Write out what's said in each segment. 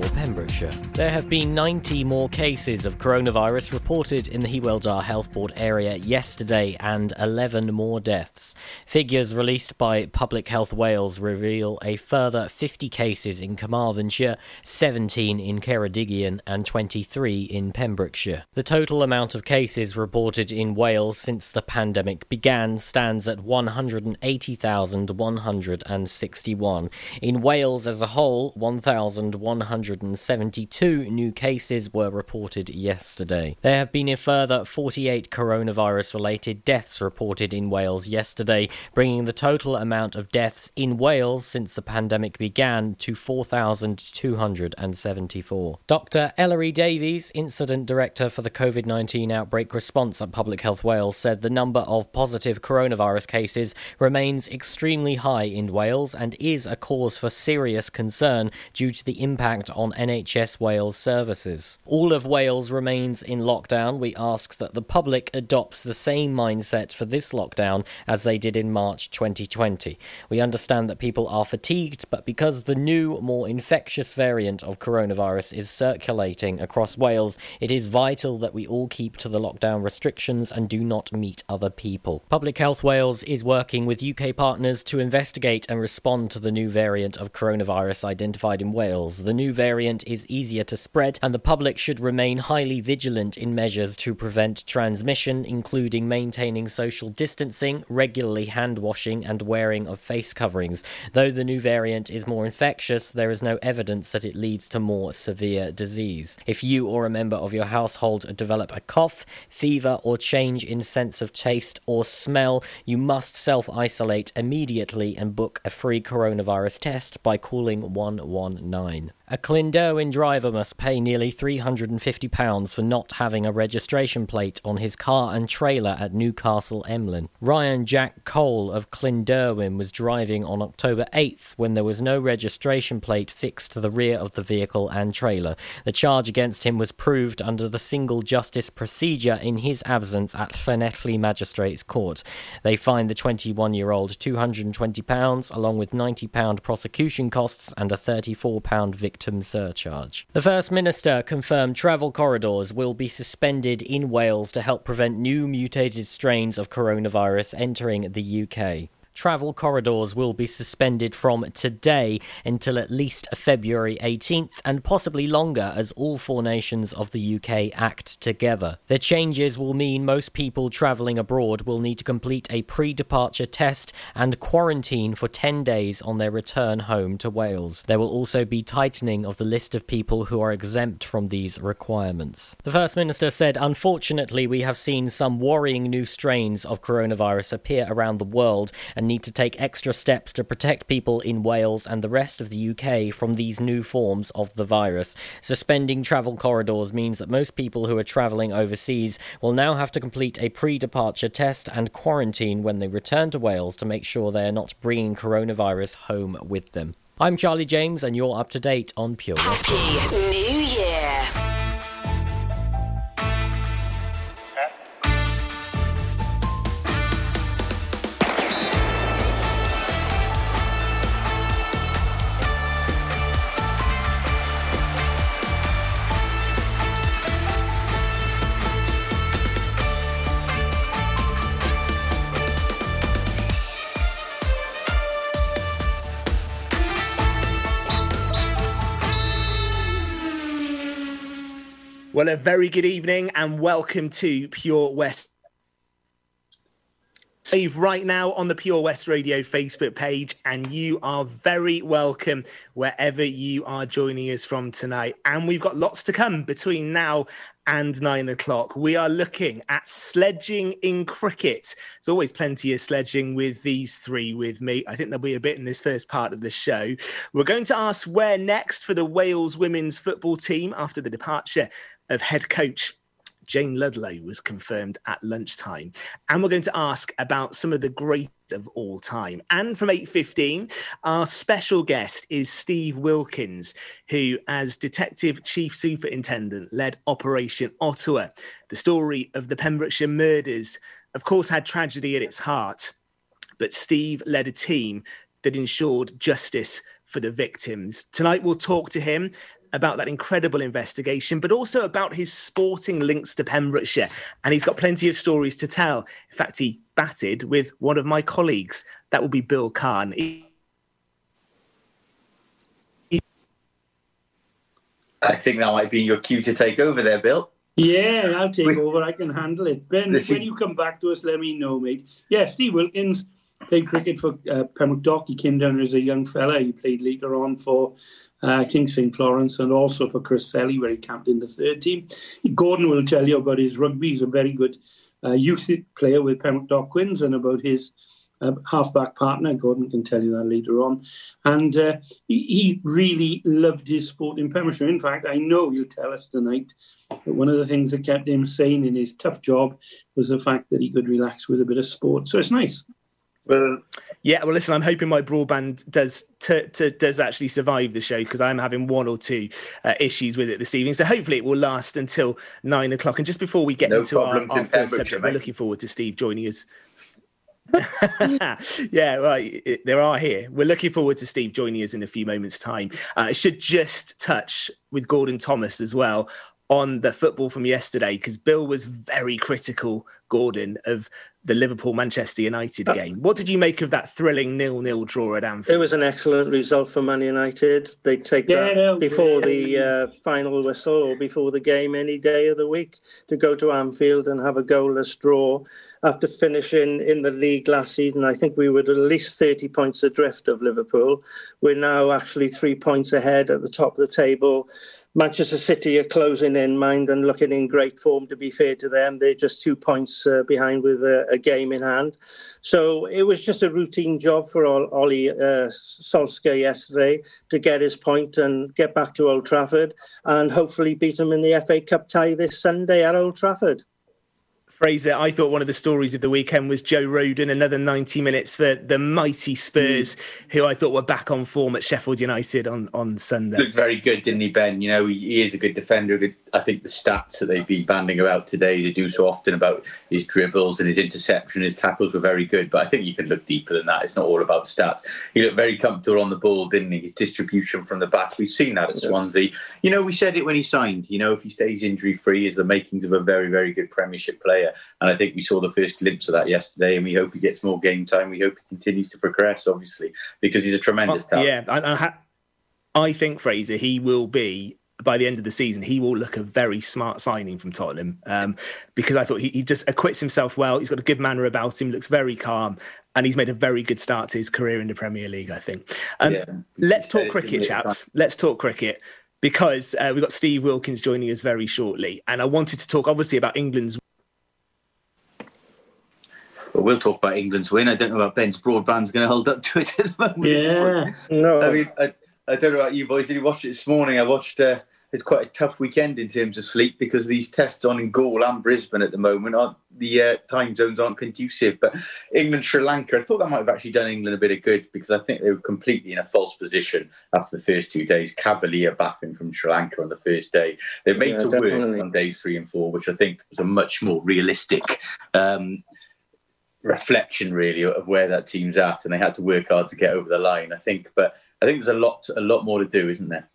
for Pembrokeshire. There have been 90 more cases of coronavirus reported in the Hywel Dda Health Board area yesterday and 11 more deaths. Figures released by Public Health Wales reveal a further 50 cases in Carmarthenshire, 17 in Ceredigion, and 23 in Pembrokeshire. The total amount of cases reported in Wales since the pandemic began stands at 180,161. In Wales as a whole, 1,172 new cases were reported yesterday. There have been a further 48 coronavirus related deaths reported in Wales yesterday, bringing the total amount of deaths in Wales since the pandemic began to 4,274. Dr. Ellery Davies, Incident Director for the COVID 19 outbreak response at Public Health Wales, said the number of positive coronavirus cases remains extremely high in Wales and is a cause for serious concern due to the impact on NHS Wales services. All of Wales remains in lockdown. We ask that the public adopts the same mindset for this lockdown as they did in March 2020. We understand that people are fatigued, but because the new, more infectious variant of coronavirus is circulating across Wales, it is vital that we all keep to the lockdown restrictions and do not meet other people. Public Health Wales is working with UK partners to investigate and respond to the new variant of coronavirus identified in Wales. The new variant is easier to spread, and the public should remain highly vigilant in measures to prevent transmission, including maintaining social distancing, regularly hand washing, and wearing of face coverings. Though the new variant is more infectious, there is no evidence that it leads to more severe disease. If you or a member of your household develop a cough, fever, or change in sense of taste or smell, you must self isolate immediately and book a free coronavirus test by calling 119. A Clunderwen driver must pay nearly £350 for not having a registration plate on his car and trailer at Newcastle Emlyn. Ryan Jack Cole of Clunderwen was driving on October 8th when there was no registration plate fixed to the rear of the vehicle and trailer. The charge against him was proved under the single justice procedure in his absence at Llanelli Magistrates Court. They fined the 21 year old £220 along with £90 prosecution costs and a £34 victim surcharge. The First Minister confirmed travel corridors will be suspended in Wales to help prevent new mutated strains of coronavirus entering the UK travel corridors will be suspended from today until at least February 18th and possibly longer as all four nations of the UK act together. The changes will mean most people travelling abroad will need to complete a pre departure test and quarantine for 10 days on their return home to Wales. There will also be tightening of the list of people who are exempt from these requirements. The First Minister said, Unfortunately, we have seen some worrying new strains of coronavirus appear around the world and need to take extra steps to protect people in Wales and the rest of the UK from these new forms of the virus. Suspending travel corridors means that most people who are travelling overseas will now have to complete a pre departure test and quarantine when they return to Wales to make sure they are not bringing coronavirus home with them. I'm Charlie James, and you're up to date on Pure Happy New Year! Well, a very good evening and welcome to Pure West. Save right now on the Pure West Radio Facebook page, and you are very welcome wherever you are joining us from tonight. And we've got lots to come between now and nine o'clock. We are looking at sledging in cricket. There's always plenty of sledging with these three with me. I think there'll be a bit in this first part of the show. We're going to ask where next for the Wales women's football team after the departure of head coach Jayne Ludlow was confirmed at lunchtime. And we're going to ask about some of the great of all time. And from 8.15, our special guest is Steve Wilkins, who, as Detective Chief Superintendent, led Operation Ottawa. The story of the Pembrokeshire murders, of course, had tragedy at its heart, but Steve led a team that ensured justice for the victims. Tonight, we'll talk to him about that incredible investigation, but also about his sporting links to Pembrokeshire. And he's got plenty of stories to tell. In fact, he batted with one of my colleagues. That will be Bill Kahn. I think that might be your cue to take over there, Bill. Yeah, I'll take over. I can handle it. Ben, this when is... you come back to us, let me know, mate. Yeah, Steve Wilkins played cricket for uh, Pembroke Dock. He came down as a young fella. He played later on for, uh, I think, St. Florence and also for Cresselly, where he camped in the third team. Gordon will tell you about his rugby. He's a very good uh, youth player with Pembroke Dock Quins and about his uh, halfback partner. Gordon can tell you that later on. And uh, he, he, really loved his sport in Pembrokeshire. In fact, I know he'll tell us tonight that one of the things that kept him sane in his tough job was the fact that he could relax with a bit of sport. So it's nice. Well, yeah. Well, listen, I'm hoping my broadband does t- t- does actually survive the show because I'm having one or two uh, issues with it this evening. So hopefully it will last until nine o'clock. And just before we get no into our, our first subject, we're looking forward to Steve joining us yeah, right. There are here. We're looking forward to Steve joining us in a few moments' time. Uh, I should just touch with Gordon Thomas as well on the football from yesterday because Bill was very critical, Gordon, of the Liverpool Manchester United uh, game. What did you make of that thrilling nil-nil draw at Anfield? It was an excellent result for Man United. They'd take yeah, that before the uh, final whistle or before the game any day of the week to go to Anfield and have a goalless draw after finishing in the league last season. I think we were at least 30 points adrift of Liverpool. We're now actually three points ahead at the top of the table. Manchester City are closing in mind and looking in great form. To be fair to them, they're just two points uh, behind with a, a, game in hand. So it was just a routine job for Ollie uh, Solskjaer yesterday to get his point and get back to Old Trafford and hopefully beat them in the FA Cup tie this Sunday at Old Trafford. Fraser, I thought one of the stories of the weekend was Joe Rodon, another 90 minutes for the mighty Spurs, mm. who I thought were back on form at Sheffield United on, on Sunday. Looked very good, didn't he, Ben? You know, he is a good defender. I think the stats that they've been banding about today, they do so often about his dribbles and his interception, his tackles were very good. But I think you can look deeper than that. It's not all about stats. He looked very comfortable on the ball, didn't he? His distribution from the back. We've seen that at Swansea. You know, we said it when he signed. You know, if he stays injury free, is the makings of a very, very good Premiership player. And I think we saw the first glimpse of that yesterday, and we hope he gets more game time. We hope he continues to progress, obviously, because he's a tremendous talent. Yeah, I, I, I think Fraser he will be by the end of the season, he will look a very smart signing from Tottenham um, because I thought he, he, just acquits himself well. He's got a good manner about him, looks very calm, and he's made a very good start to his career in the Premier League, I think. Um, yeah. Let's talk cricket, chaps. Let's talk cricket because uh, we've got Steve Wilkins joining us very shortly. And I wanted to talk, obviously, about England's but we'll talk about England's win. I don't know about Ben's broadband's going to hold up to it at the moment. Yeah, no. I mean, I, I, don't know about you boys. Did you watch it this morning? I watched. Uh, it's quite a tough weekend in terms of sleep because these tests on in Galle and Brisbane at the moment aren't the uh, time zones aren't conducive. But England Sri Lanka, I thought that might have actually done England a bit of good because I think they were completely in a false position after the first two days. Cavalier batting from Sri Lanka on the first day. They made yeah, to definitely. work on days three and four, which I think was a much more realistic um, reflection really of where that team's at, and they had to work hard to get over the line. I think, but I think there's a lot, a lot more to do, isn't there?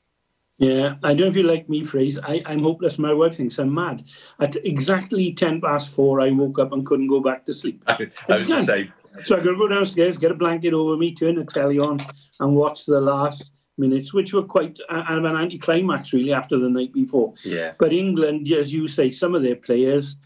Yeah, I don't know if you like me, phrase. I, I'm hopeless. My wife thinks I'm mad. At exactly 10 past four, I woke up and couldn't go back to sleep. I, I was the same. So I got to go downstairs, get a blanket over me, turn the telly on, and watch the last minutes, which were quite uh, an anticlimax, really, after the night before. Yeah. But England, as you say, some of their players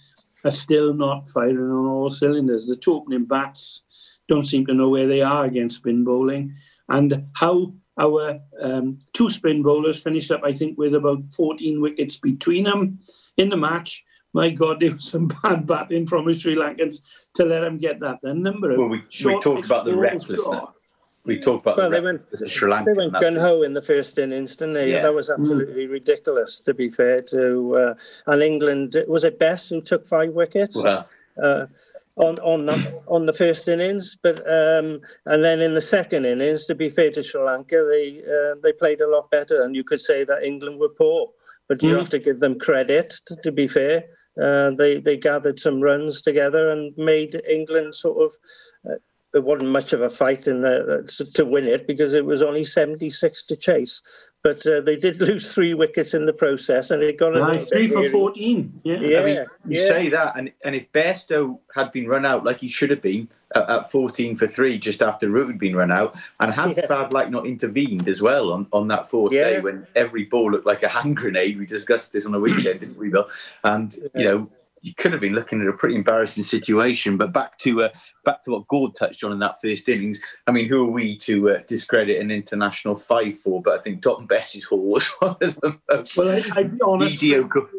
are still not firing on all cylinders. The two opening bats don't seem to know where they are against spin bowling. And how our um, two spin bowlers finished up, I think, with about 14 wickets between them in the match. My God, there was some bad batting from the Sri Lankans to let them get that then number. Well, we, we talked about the recklessness we talked about well, the they went, Sri Lanka. They went gun ho in the first innings, didn't they? Yeah. That was absolutely mm. ridiculous. To be fair to uh, and England, was it Bess who took five wickets? Well. Uh, on on the, on the first innings, but um, and then in the second innings, to be fair to Sri Lanka, they uh, they played a lot better, and you could say that England were poor, but you mm. have to give them credit. To, to be fair, uh, they they gathered some runs together and made England sort of uh, it wasn't much of a fight in the, to, to win it because it was only 76 to chase. But uh, they did lose three wickets in the process, and it got a nice. three for fourteen. Yeah, yeah. I mean, you yeah. say that, and and if Bairstow had been run out like he should have been at, at fourteen for three just after Root had been run out, and had yeah. Bad Light not intervened as well on, on that fourth yeah. day when every ball looked like a hand grenade. We discussed this on the weekend, didn't we, Bill? And you know, you could have been looking at a pretty embarrassing situation. But back to uh, back to what Gord touched on in that first innings. I mean, who are we to uh, discredit an international five for? But I think Dom Bess's-Hall was one of the most well, I, be honest, mediocre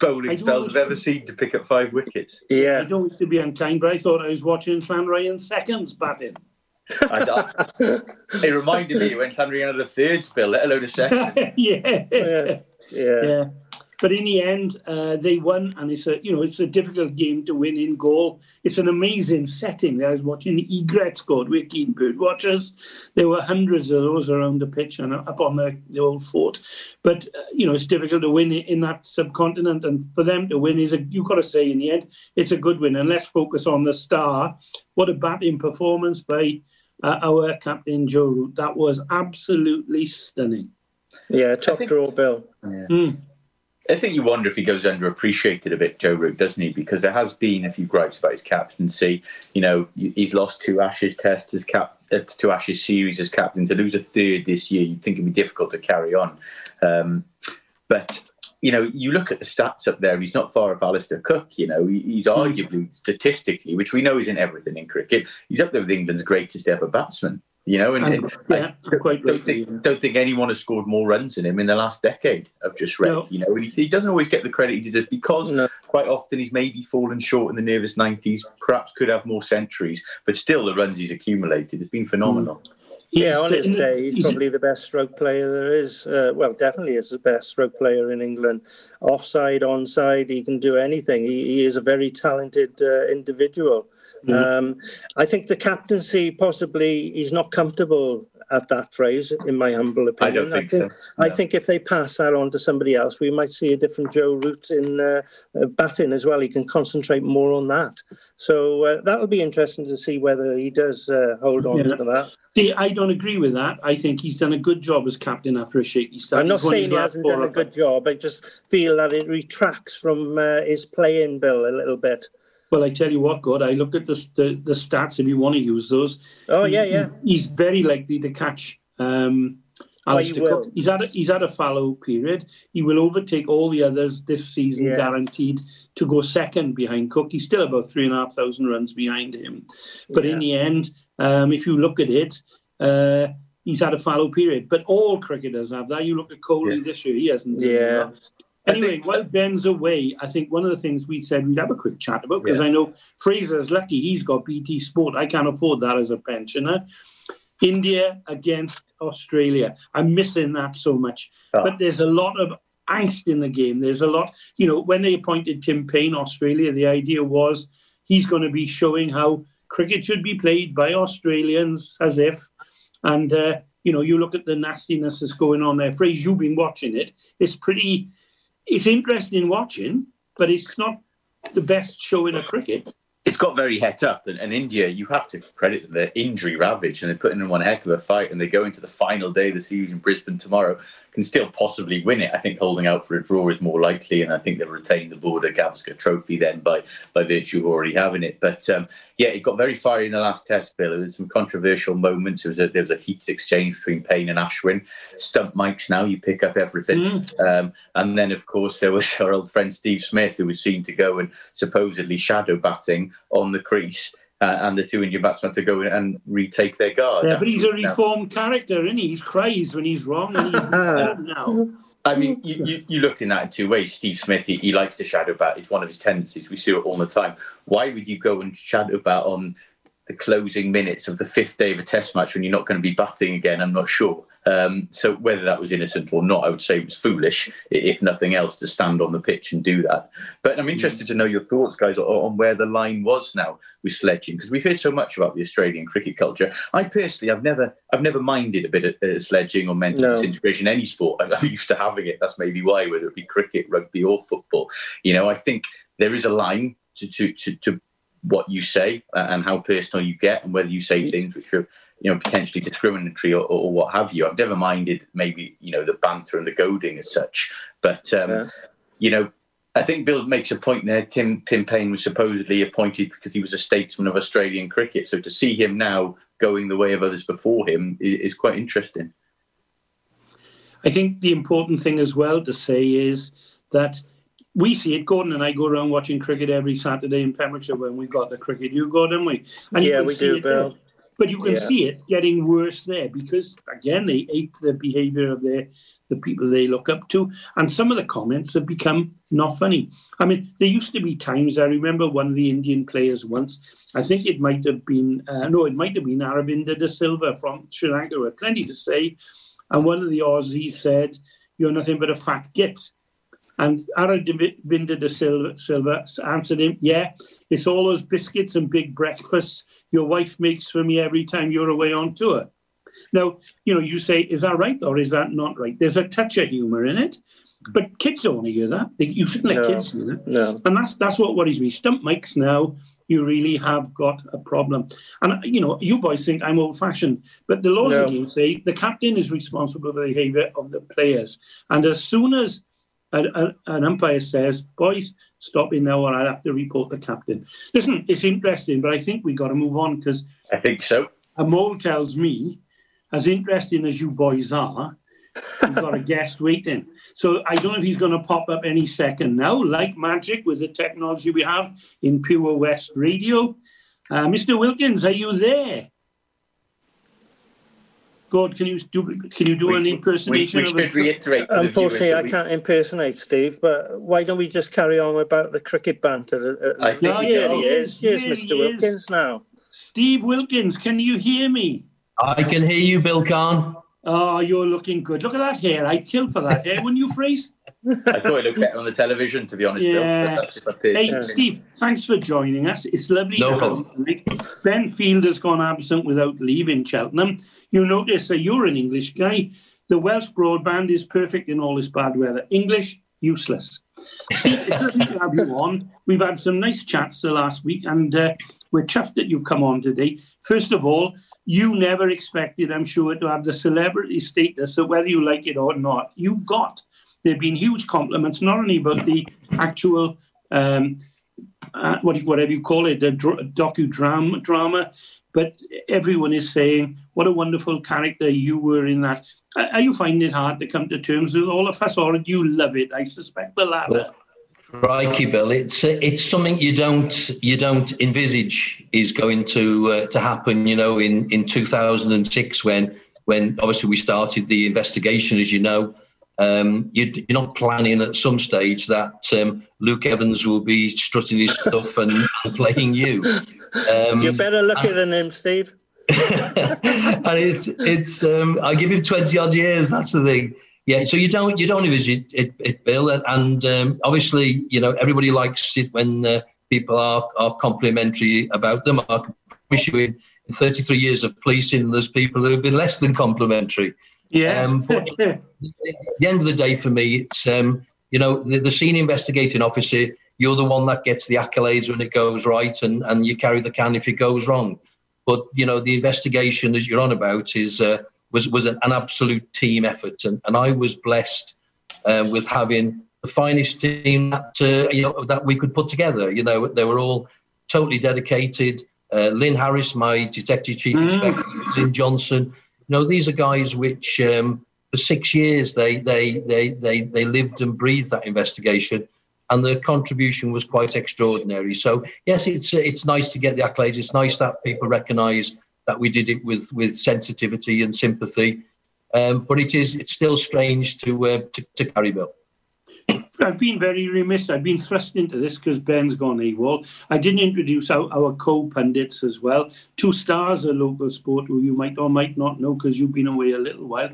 bowling spells I've ever seen to pick up five wickets. Yeah, I don't wish to be unkind, but I thought I was watching Llanrhian seconds batting. it reminded me when Llanrhian had a third spell, let alone a second. yeah. yeah. yeah. yeah. But in the end, uh, they won, and it's a you know it's a difficult game to win in Galle. It's an amazing setting. I was watching the egret scored with keen bird watchers. There were hundreds of those around the pitch and up on the, the old fort. But uh, you know it's difficult to win in that subcontinent, and for them to win is a you've got to say in the end it's a good win. And let's focus on the star. What a batting performance by uh, our captain Joe Root. That was absolutely stunning. Yeah, top think, draw, Bill. Yeah. Mm. I think you wonder if he goes underappreciated a bit, Joe Root, doesn't he? Because there has been a few gripes about his captaincy. You know, he's lost two Ashes tests as cap, uh, two Ashes series as captain. To lose a third this year, you'd think it'd be difficult to carry on. Um, but you know, you look at the stats up there. He's not far off Alastair Cook. You know, he's hmm. arguably statistically, which we know isn't everything in cricket. He's up there with England's greatest ever batsman. You know, and, and yeah, I quite don't, think, don't think anyone has scored more runs than him in the last decade. I've just read. No. You know, he, he, doesn't always get the credit he deserves because no. quite often he's maybe fallen short in the nervous nineties. Perhaps could have more centuries, but still the runs he's accumulated has been phenomenal. Mm. Yeah, on his day, he's, he's probably the best stroke player there is. Uh, well, definitely is the best stroke player in England. Offside, onside, he can do anything. He, he is a very talented uh, individual. Mm-hmm. Um, I think the captaincy possibly he's not comfortable at that phrase, in my humble opinion. I don't think, I think so. No. I think if they pass that on to somebody else, we might see a different Joe Root in uh, uh, batting as well. He can concentrate more on that. So uh, that'll be interesting to see whether he does uh, hold on yeah. to that. See, I don't agree with that. I think he's done a good job as captain after a shaky start. I'm not saying he hasn't done a good job. I just feel that it retracts from uh, his playing bill a little bit. Well, I tell you what, God, I look at the, the, the stats if you want to use those. Oh yeah, yeah. He, he's very likely to catch. Um, oh, he Cook. He's had a, he's had a fallow period. He will overtake all the others this season, yeah. guaranteed to go second behind Cook. He's still about three and a half thousand runs behind him, but yeah. in the end, um, if you look at it. Uh, he's had a fallow period, but all cricketers have that. You look at Kohli yeah. this year; he hasn't. Yeah, Anyway, think, while Ben's away, I think one of the things we said we'd have a quick chat about because yeah. I know Fraser's lucky he's got BT Sport. I can't afford that as a pensioner. India against Australia. I'm missing that so much. Oh. But there's a lot of angst in the game. There's a lot, you know, when they appointed Tim Paine, Australia, the idea was he's going to be showing how cricket should be played by Australians as if. And, uh, you know, you look at the nastiness that's going on there. Fraser, you've been watching it. It's pretty it's interesting watching, but it's not the best show in a cricket it's got very het up. And, and, India, you have to credit the injury ravage, and they're putting in one heck of a fight. And they go into the final day of the series in Brisbane tomorrow, can still possibly win it. I think holding out for a draw is more likely, and I think they'll retain the Border Gavaskar Trophy then by by virtue of already having it. But um, yeah, it got very fiery in the last Test, Bill. There was some controversial moments. There was a, there was a heated exchange between Paine and Ashwin. Stump mics now, you pick up everything. Mm. Um, and then, of course, there was our old friend Steve Smith, who was seen to go and supposedly shadow batting on the crease. Uh, and the two Indian batsmen to go in and retake their guard. Yeah, but he's a reformed now. character, and he? He's crazy when he's wrong, and he's now. I mean, you, you, you look in that in two ways. Steve Smith, he, he likes to shadow bat. It's one of his tendencies. We see it all the time. Why would you go and shadow bat on the closing minutes of the fifth day of a test match when you're not going to be batting again? I'm not sure. Um, so whether that was innocent or not, I would say it was foolish, if nothing else, to stand on the pitch and do that. But I'm interested to know your thoughts, guys, on where the line was now with sledging, because we've heard so much about the Australian cricket culture. I personally, I've never, I've never minded a bit of uh, sledging or mental no. disintegration in any sport. I'm used to having it. That's maybe why, whether it be cricket, rugby, or football. You know, I think there is a line to to to, to what you say and how personal you get, and whether you say things which are you know potentially discriminatory or, or what have you. I've never minded maybe you know the banter and the goading as such, but um, yeah. you know I think Bill makes a point there. Tim Tim Paine was supposedly appointed because he was a statesman of Australian cricket. So to see him now going the way of others before him is, quite interesting. I think the important thing as well to say is that we see it. Gordon and I go around watching cricket every Saturday in Pembrokeshire when we've got the cricket. You go, don't we? And yeah, we do, Bill. There. But you can yeah. see it getting worse there because again they ape the behaviour of their the people they look up to, and some of the comments have become not funny. I mean, there used to be times I remember one of the Indian players once. I think it might have been uh, no, it might have been Aravinda de Silva from Sri Lanka. Who had plenty to say, and one of the Aussies said, "You're nothing but a fat git." And Aravinda de Silva, Silva answered him, Yeah, it's all those biscuits and big breakfasts your wife makes for me every time you're away on tour. Now, you know, you say, Is that right or is that not right? There's a touch of humour in it. But kids don't want to hear that. You shouldn't let no, kids hear that. No. And that's that's what worries me. Stump mics now, you really have got a problem. And you know, you boys think I'm old-fashioned, but the laws no. of the game say the captain is responsible for the behaviour of the players. And as soon as a, a, an umpire says, boys, stop in now or I'll have to report the captain. Listen, it's interesting, but I think we got to move on because I think so. A mole tells me, as interesting as you boys are, we've got a guest waiting. So I don't know if he's going to pop up any second now, like magic with the technology we have in Pure West Radio. Uh, Mr. Wilkins, are you there? God, can you do can you do we, an impersonation? We, um, we should reiterate. Unfortunately, I can't impersonate Steve, but why don't we just carry on about the cricket banter? I think no, here he is. Here's Mr. Wilkins now. Steve Wilkins, can you hear me? I can hear you, Bill Kahn. Oh, you're looking good. Look at that hair. I'd kill for that hair, wouldn't you, Freeze? I thought it looked better on the television, to be honest. Yeah. Hey, Steve, thanks for joining us. It's lovely no problem. Ben Field has gone absent without leaving Cheltenham. You notice that you're an English guy. The Welsh broadband is perfect in all this bad weather. English, useless. Steve, it's lovely to have you on. We've had some nice chats the last week, and uh, we're chuffed that you've come on today. First of all, you never expected, I'm sure, to have the celebrity status that whether you like it or not, you've got. There have been huge compliments, not only about the actual, um, uh, what, whatever you call it, the docudrama, drama, but everyone is saying what a wonderful character you were in that. Are you finding it hard to come to terms with all of us, or do you love it? I suspect the latter. Crikey, Bill, it's it's something you don't you don't envisage is going to uh, to happen. You know, in in 2006 when when obviously we started the investigation, as you know, um, you, are not planning at some stage that um, Luke Evans will be strutting his stuff and, and playing you. Um, You're better looking than him, Steve. and it's it's um, I give him twenty odd years. That's the thing. Yeah, so you don't you don't envisage it, it, it Bill, and um, obviously you know everybody likes it when uh, people are are complimentary about them. I can promise you, in, in 33 years of policing, there's people who have been less than complimentary. Yeah. Um, but at the end of the day, for me, it's um, you know the, the senior investigating officer. You're the one that gets the accolades when it goes right, and and you carry the can if it goes wrong. But you know the investigation that you're on about is uh, was was an, an, absolute team effort, and, and I was blessed um, with having the finest team that uh, you know that we could put together. You know they were all totally dedicated. Uh, Lynn Harris, my detective chief mm. inspector, Lynn Johnson, know, these are guys which um, for six years they, they, they, they, they lived and breathed that investigation and the contribution was quite extraordinary. So yes, it's it's nice to get the accolades. It's nice that people recognise that we did it with with sensitivity and sympathy. Um, but it is it's still strange to uh, to, to carry Bill. I've been very remiss. I've been thrust into this because Ben's gone AWOL. I didn't introduce our, our co-pundits as well. Two stars of local sport who you might or might not know because you've been away a little while.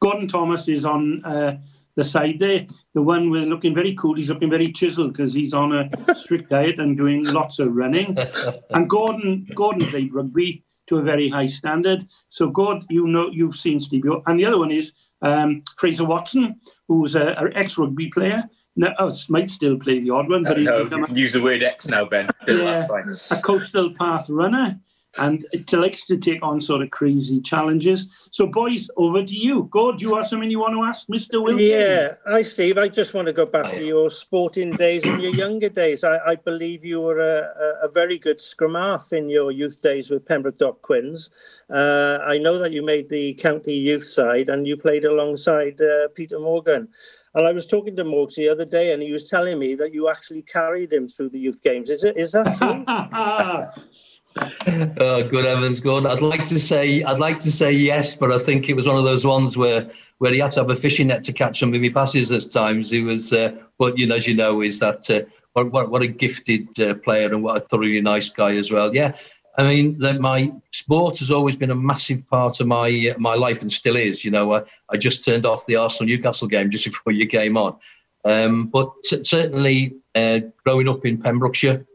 Gordon Thomas is on uh, the side there. The one with looking very cool. He's looking very chiseled because he's on a strict diet and doing lots of running. and Gordon, Gordon played rugby to a very high standard. So, God, you know, you've seen Steve. And the other one is um, Fraser Watson, who's an ex-rugby player. No, oh, might still play the odd one, but he's no, become use the word X now, Ben. yeah, a coastal path runner and it likes to take on sort of crazy challenges. So, boys, over to you. Go. Do you have something you want to ask, Mr. Wilkins? Yeah, hi, Steve. I just want to go back to your sporting days and your younger days. I, I believe you were a, a, very good scrum half in your youth days with Pembroke Dock Quins. Uh, I know that you made the county youth side and you played alongside uh, Peter Morgan. And I was talking to Morgs the other day, and he was telling me that you actually carried him through the youth games. Is it? Is that true? oh, good Evans, good. I'd like to say I'd like to say yes, but I think it was one of those ones where where he had to have a fishing net to catch some of my passes at times. He was, uh, but you know, as you know, is that uh, what, what, what a gifted uh, player and what a thoroughly nice guy as well. Yeah, I mean, that my sport has always been a massive part of my uh, my life and still is. You know, I, I just turned off the Arsenal Newcastle game just before you came on, um, but certainly uh, growing up in Pembrokeshire,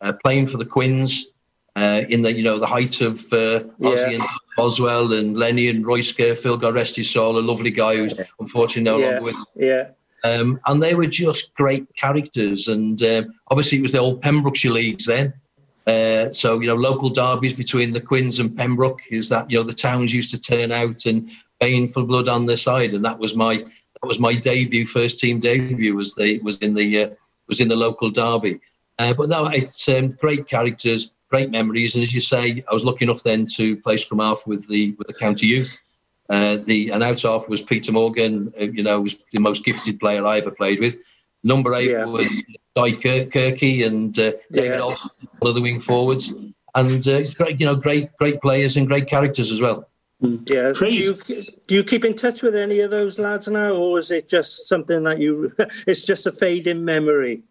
uh, playing for the Quins uh, in the you know the height of uh, Ozzy yeah. and Boswell and Lenny and Roy Scarfield, God rest his soul, a lovely guy who's unfortunately no yeah. longer with. Yeah. Um, and they were just great characters, and uh, obviously it was the old Pembrokeshire leagues then. Uh, so you know, local derbies between the Quins and Pembroke is that you know the towns used to turn out and baying for blood on their side, and that was my that was my debut, first team debut was the was in the uh, was in the local derby. Uh, but no, it's um, great characters, great memories. And as you say, I was lucky enough then to play scrum half with the with the county youth. Uh, the and out half was Peter Morgan. Uh, you know, was the most gifted player I ever played with. Number eight yeah. was Di Kirk, Kirky and uh, David yeah. Olsen, one of the wing forwards, and uh, great, you know, great great players and great characters as well. Hmm. Yeah. Do you, do you keep in touch with any of those lads now, or is it just something that you? it's just a fading memory.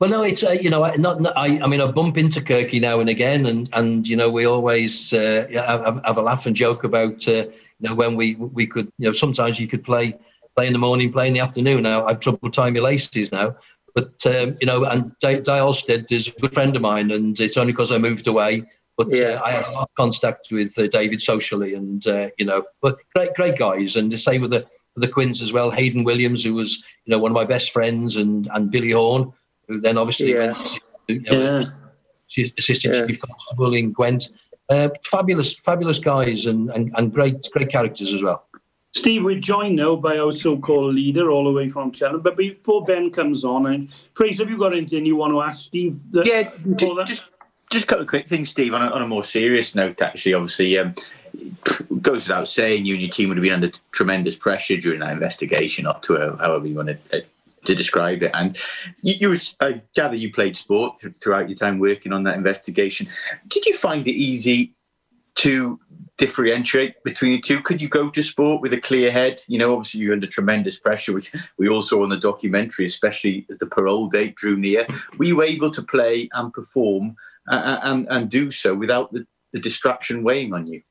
Well, no, it's uh, you know, not, not, I. I mean, I bump into Kirky now and again, and and you know, we always uh, have, have, a laugh and joke about uh, you know when we we could you know sometimes you could play play in the morning, play in the afternoon. Now I've trouble tying my laces now, but um, you know, and Di Olsted is a good friend of mine, and it's only because I moved away. But uh, yeah. I had a lot of contact with uh, David socially, and uh, you know, but great, great guys, and the same with the with the Quins as well. Hayden Williams, who was you know one of my best friends, and and Billy Horn who then obviously yeah. went to, you know, yeah. assistant yeah. chief constable in Gwent. Uh, fabulous, fabulous guys and, and, and great, great characters as well. Steve, we're joined now by our so-called leader, all the way from Cheltenham. But before Ben comes on, and Fraser, have you got anything you want to ask Steve? That, yeah, just, just, just a couple of quick things, Steve. On a, on a more serious note, actually, obviously, um, goes without saying, you and your team would have been under tremendous pressure during that investigation, up to a, however you want to uh, to describe it. And you, you I gather you played sport th- throughout your time working on that investigation. Did you find it easy to differentiate between the two? Could you go to sport with a clear head? You know, obviously you're under tremendous pressure, which we all saw in the documentary, especially as the parole date drew near. Were you able to play and perform uh, and, and do so without the, the distraction weighing on you?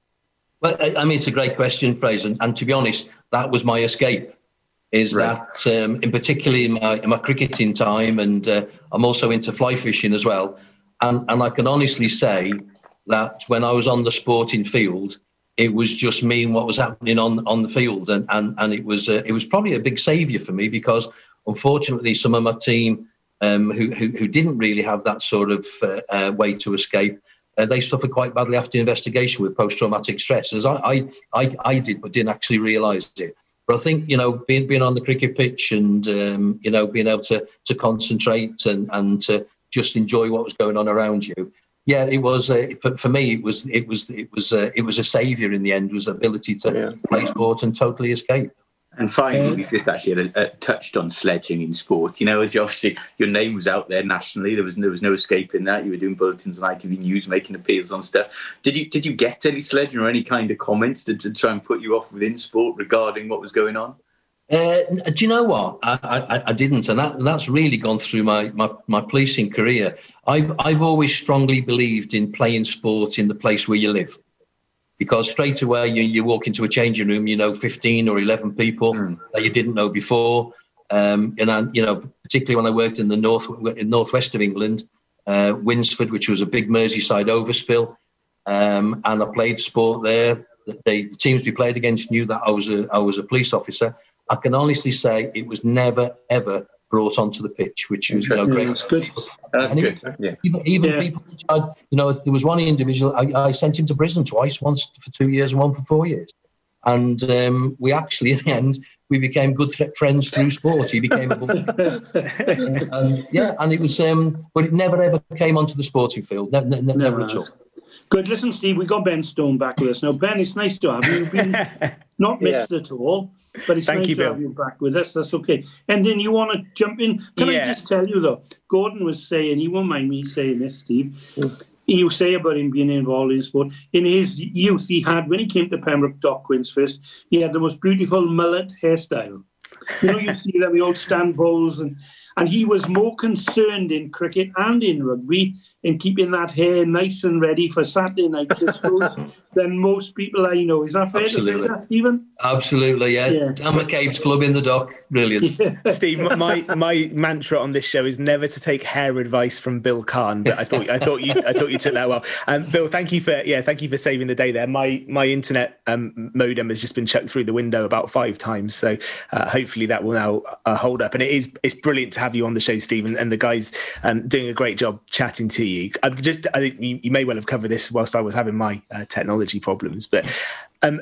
Well, I mean, it's a great question, Fraser. And to be honest, that was my escape is right. that um, in particularly in my, in my cricketing time and uh, I'm also into fly fishing as well. And and I can honestly say that when I was on the sporting field it was just me and what was happening on on the field. And and, and it was uh, it was probably a big savior for me because unfortunately some of my team um, who, who, who didn't really have that sort of uh, uh way to escape uh, they suffered quite badly after the investigation with post-traumatic stress as I, I, I, I did but didn't actually realise it but I think you know being being on the cricket pitch and um, you know being able to to concentrate and and to just enjoy what was going on around you. Yeah, it was uh, for, for me. It was it was it was uh, it was a savior in the end. Was the ability to yeah. play sport and totally escape. And finally, we've just actually uh, touched on sledging in sport. You know, as you obviously your name was out there nationally, there was there was no escaping that. You were doing bulletins on ITV News, making appeals on stuff. Did you did you get any sledging or any kind of comments to, to try and put you off within sport regarding what was going on? Uh, do you know what? I, I, I, didn't, and that, that's really gone through my, my, my policing career. I've I've always strongly believed in playing sport in the place where you live because straight away you, you walk into a changing room, you know, 15 or 11 people mm. that you didn't know before. Um, and, I, you know, particularly when I worked in the north, in northwest of England, uh, Winsford, which was a big Merseyside overspill, um, and I played sport there. The, the, teams we played against knew that I was a I was a police officer. I can honestly say it was never ever brought onto the pitch, which was you know, great. that's good. That's good. yeah. Even, even yeah. people, you know, there was one individual, I, I, sent him to prison twice, once for two years and one for four years. And um, we actually, in the end, we became good friends through sport. He became a and, yeah, and it was, um, but it never ever came onto the sporting field, never, never, never at all. Good. Listen, Steve, we got Ben Stone back with us now. Ben, it's nice to have you. You've been not missed yeah. at all. But it's Thank nice you, to Bill. have you back with us. That's okay. And then you want to jump in? Can yeah. I just tell you though? Gordon was saying he won't mind me saying this, Steve. He was say about him being involved in sport. In his youth, he had when he came to Pembroke Dock Quins first, he had the most beautiful mullet hairstyle. You know, you see them the old stand bowls and and he was more concerned in cricket and in rugby in keeping that hair nice and ready for Saturday night discos than most people I know. Is that fair Absolutely. to say that, Stephen? Absolutely, yeah. yeah. Dan McCabe's Club in the Dock. Brilliant. Yeah. Steve, my my mantra on this show is never to take hair advice from Bill Kahn, but I thought I thought you I thought you took that well. Um, Bill, thank you for yeah, thank you for saving the day there. My my internet um, modem has just been chucked through the window about five times, so uh, hopefully that will now uh, hold up. And it is it's brilliant to have you on the show, Stephen, and the guys um, doing a great job chatting to you. I just I think you, you, may well have covered this whilst I was having my uh, technology technology problems. But um,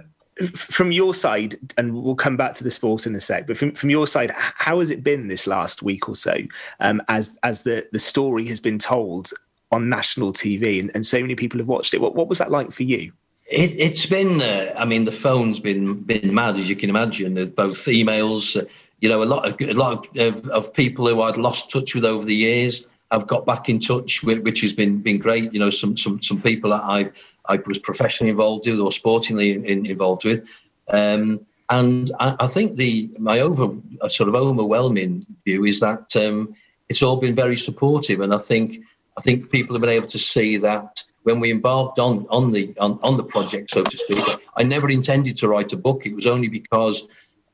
from your side, and we'll come back to the sport in a sec, but from, from your side, how has it been this last week or so um, as as the, the story has been told on national TV and, and so many people have watched it? What, what was that like for you? It, has been, uh, I mean, the phone's been been mad as you can imagine. There's both emails, uh, you know, a lot of a lot of, of people who I'd lost touch with over the years. I've got back in touch with, which has been been great. You know, some some some people that I've I was professionally involved with or sportingly in, involved with. Um, and I, I, think the my over sort of overwhelming view is that um, it's all been very supportive, and I think I think people have been able to see that when we embarked on on the on, on the project, so to speak. I never intended to write a book. It was only because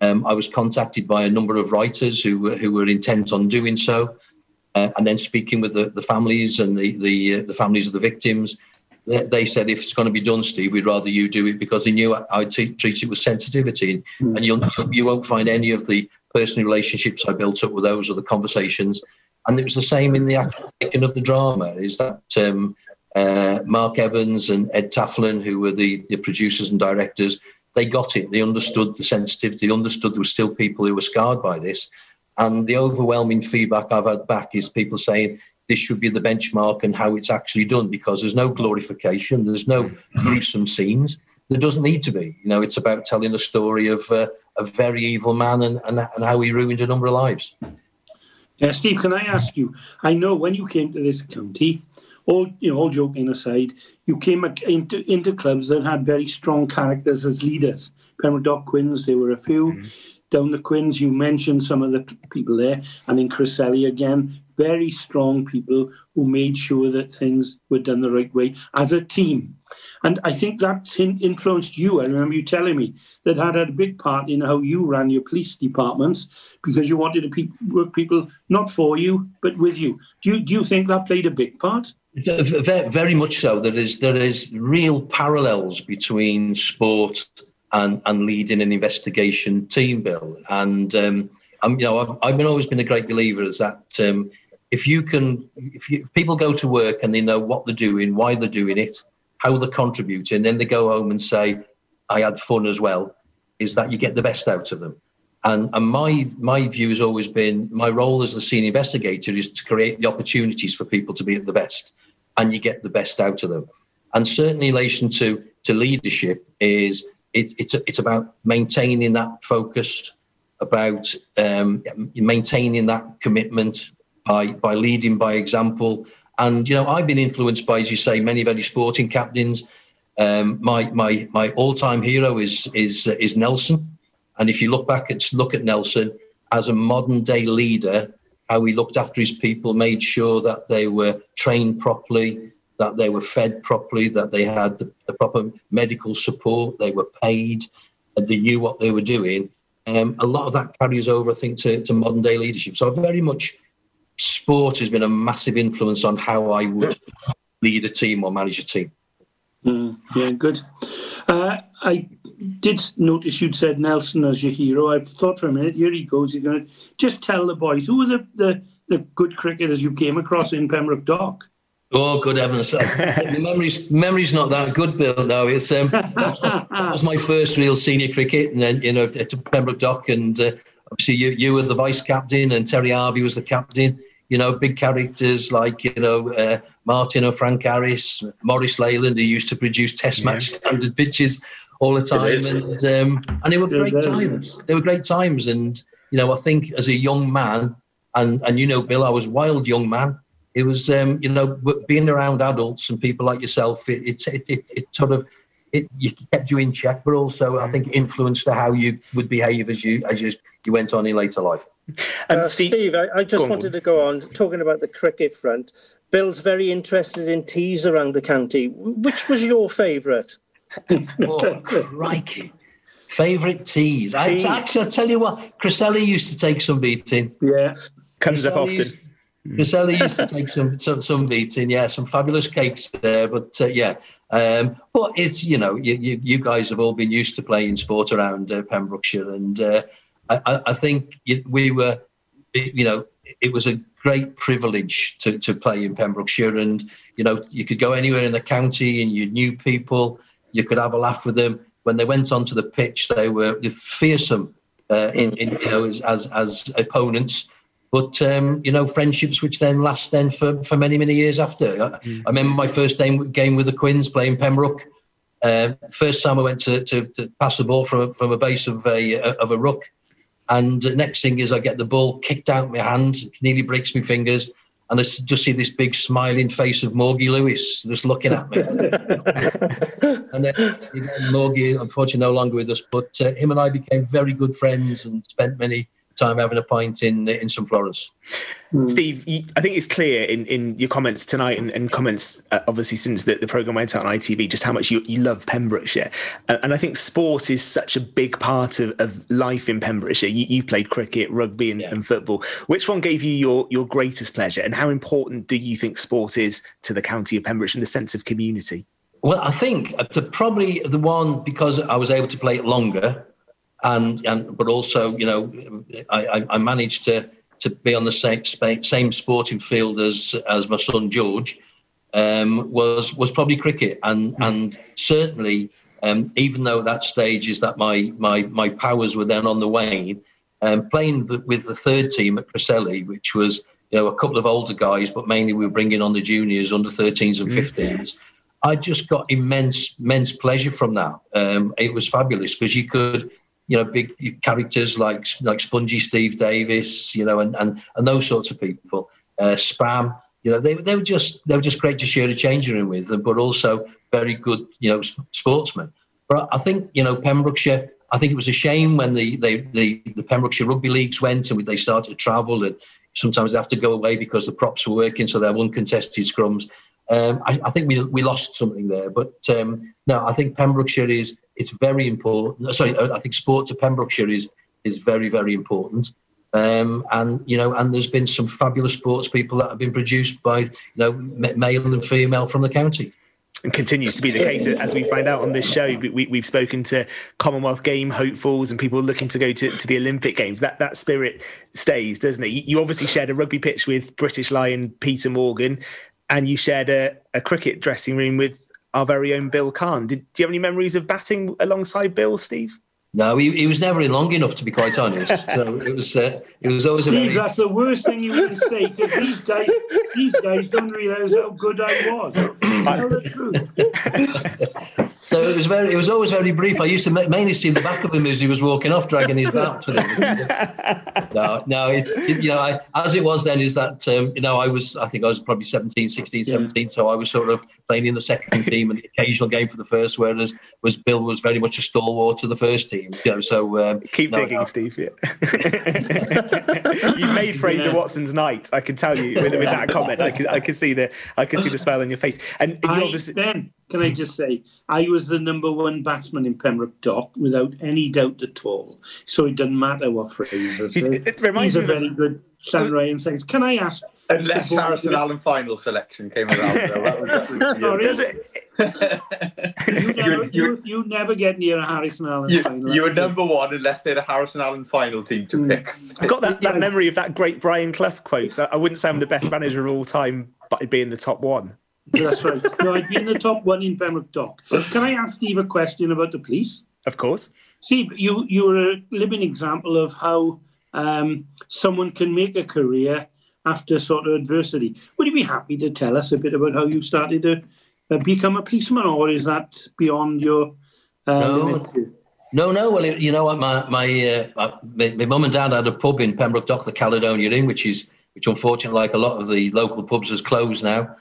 um, I was contacted by a number of writers who were who were intent on doing so, uh, and then speaking with the, the families and the the, uh, the families of the victims they said if it's going to be done, Steve, we'd rather you do it because they knew I'd t- treat it with sensitivity, mm. and you'll you won't find any of the personal relationships I built up with those or the conversations. And it was the same in the acting of the drama. Is that um, uh, Marc Evans and Ed Talfan, who were the, the producers and directors, they got it. They understood the sensitivity. They understood there were still people who were scarred by this. And the overwhelming feedback I've had back is people saying this should be the benchmark and how it's actually done because there's no glorification, there's no gruesome scenes. There doesn't need to be. You know, it's about telling a story of uh, a very evil man and, and, and how he ruined a number of lives. Yeah, Steve, can I ask you? I know when you came to this county, all you know, all joking aside, you came into into clubs that had very strong characters as leaders. Pembroke Dock Quins, there were a few. Mm-hmm. Down the Quins, you mentioned some of the people there, and in Cresselly again, very strong people who made sure that things were done the right way as a team. And I think that influenced you. I remember you telling me that had had a big part in how you ran your police departments because you wanted to pe- work people not for you but with you. Do you do you think that played a big part? Very much so. There is there is real parallels between sport and and leading an investigation team, Bill. And um, I'm, you know, I've, I've been always been a great believer as that um, if you can, if, you, if people go to work and they know what they're doing, why they're doing it, how they're contributing, then they go home and say, I had fun as well, is that you get the best out of them. And, and my my view has always been my role as the senior investigator is to create the opportunities for people to be at the best, and you get the best out of them. And certainly, in relation to to leadership, is it, it's it's about maintaining that focus, about um, maintaining that commitment, by by leading by example. And you know, I've been influenced by, as you say, many many sporting captains. Um, my my my all time hero is is is Nelson. And if you look back at look at Nelson as a modern day leader, how he looked after his people, made sure that they were trained properly, that they were fed properly, that they had the, the proper medical support, they were paid, and they knew what they were doing. Um, a lot of that carries over, I think, to, to modern day leadership. So very much sport has been a massive influence on how I would lead a team or manage a team. Mm, yeah, good. Uh, I did notice you'd said Nelson as your hero. I thought for a minute, here he goes. He's going to just tell the boys who was the, the, the good cricketers you came across in Pembroke Dock. Oh, good heavens! the memory's memory's not that good, Bill. No, it's um, that was my first real senior cricket, and then you know at Pembroke Dock, and uh, obviously you you were the vice captain, and Terry Harvey was the captain. You know, big characters like you know uh, Martin or Frank Harris, Maurice Leyland, who used to produce Test yeah. match standard pitches all the time, and um, and they were great times. They were great times, and you know, I think as a young man, and and you know, Bill, I was wild young man. It was um, you know being around adults and people like yourself it it, it, it, sort of it you kept you in check but also i think influenced how you would behave as you as you, you went on in later life. Um, uh, steve, steve I, I, just wanted on. to go on talking about the cricket front. Bill's very interested in teas around the county. Which was your favourite oh crikey Favourite teas? I, actually, I tell you what, Cresselly used to take some beating. Yeah, comes up often. Used, Cresselly used to take some, some some beating, yeah, some fabulous cakes there. But uh, yeah, um, but it's you know you, you, you guys have all been used to playing sport around uh, Pembrokeshire, and uh, I, I think we were, you know, it was a great privilege to, to play in Pembrokeshire, and you know you could go anywhere in the county and you knew people, you could have a laugh with them. When they went onto the pitch, they were fearsome uh, in, in you know as as, as opponents but um, you know, friendships which then last then for, for many many years after. Mm. I, remember my first game game with the Quins playing Pembroke. Uh, first time I went to, to, to, pass the ball from a, from a base of a of a ruck, and next thing is I get the ball kicked out my hand, nearly breaks my fingers, and I just see this big smiling face of Morgie Lewis just looking at me. and then, then Morgie, unfortunately, no longer with us, but uh, him and I became very good friends and spent many time having a pint in in St Florence. Hmm. Steve, you, I think it's clear in, in your comments tonight and, and comments, uh, obviously, since the, the programme went out on ITV, just how much you, you love Pembrokeshire. And, and I think sport is such a big part of, of life in Pembrokeshire. You, have played cricket, rugby, and, yeah. and, football. Which one gave you your, your greatest pleasure? And how important do you think sport is to the county of Pembrokeshire and the sense of community? Well, I think the, probably the one because I was able to play it longer and and but also you know I, I managed to to be on the same same sporting field as as my son George um, was was probably cricket. And and certainly um, even though at that stage is that my my my powers were then on the wane um, playing the, with the third team at Cresselly which was you know a couple of older guys but mainly we were bringing on the juniors under 13s and 15s I just got immense immense pleasure from that. Um, it was fabulous because you could you know, big characters like like Spongy Steve Davis, you know, and and, and those sorts of people. Uh, Spam, you know, they they were just they were just great to share a changing room with, but also very good, you know, sportsmen. But I think you know Pembrokeshire. I think it was a shame when the the the, the Pembrokeshire rugby leagues went and they started to travel and sometimes they have to go away because the props were working, so they have uncontested scrums. Um, I, I, think we we lost something there, but um, no, I think Pembrokeshire is it's very important. Sorry, I think sport to Pembrokeshire is is very very important. Um, and you know, and there's been some fabulous sports people that have been produced by you know male and female from the county. And continues to be the case as we find out on this show. We, have spoken to Commonwealth Game hopefuls and people looking to go to, to the Olympic Games. That that spirit stays, doesn't it? You, you obviously shared a rugby pitch with British Lion Peter Morgan, and you shared a, a cricket dressing room with our very own Bill Kahn. Did, do you have any memories of batting alongside Bill, Steve? No, he, he was never in long enough, to be quite honest. so it was uh, it was always Steve, a very... that's the worst thing you can say because these guys these guys don't realise how good I was. Tell the truth. So it was very, it was always very brief. I used to mainly see the back of him as he was walking off, dragging his belt. no, no, it, it, you know, I, as it was then is that, um, you know, I was, I think I was probably 17, 16, 17. Yeah. So I was sort of playing in the second team and the occasional game for the first, whereas was Bill was very much a stalwart to the first team. You know, so um, keep no, digging, no. Steve. Yeah. You've made Fraser yeah. Watson's night. I can tell you with, with that comment. I can, I can see the, I can see the smile on your face. And, and I, obviously... Ben, can I just say, I was the number one batsman in Pembroke Dock without any doubt at all. So it doesn't matter what Fraser says. It, it reminds He's me a very good Stan and says, "Can I ask?" Unless Harrison Allen final selection came around, that was, that you, never, you, you, never, get near a Harrison Allen you, final. You were number one unless they had a Harrison Allen final team to mm. pick. I've got that, that memory of that great Brian Clough quote. So I wouldn't say I'm the best manager of all time, but I'd be in the top one. That's right. No, I'd be in the top one in Pembroke Dock. Can I ask Steve a question about the police? Of course. Steve, you, you were a living example of how um, someone can make a career after sort of adversity. Would you be happy to tell us a bit about how you started to uh, become a policeman, or is that beyond your uh, no. No, no. Well, you know what? My my, uh, my my mum and dad had a pub in Pembroke Dock, the Caledonia Inn, which is which unfortunately, like a lot of the local pubs, has closed now.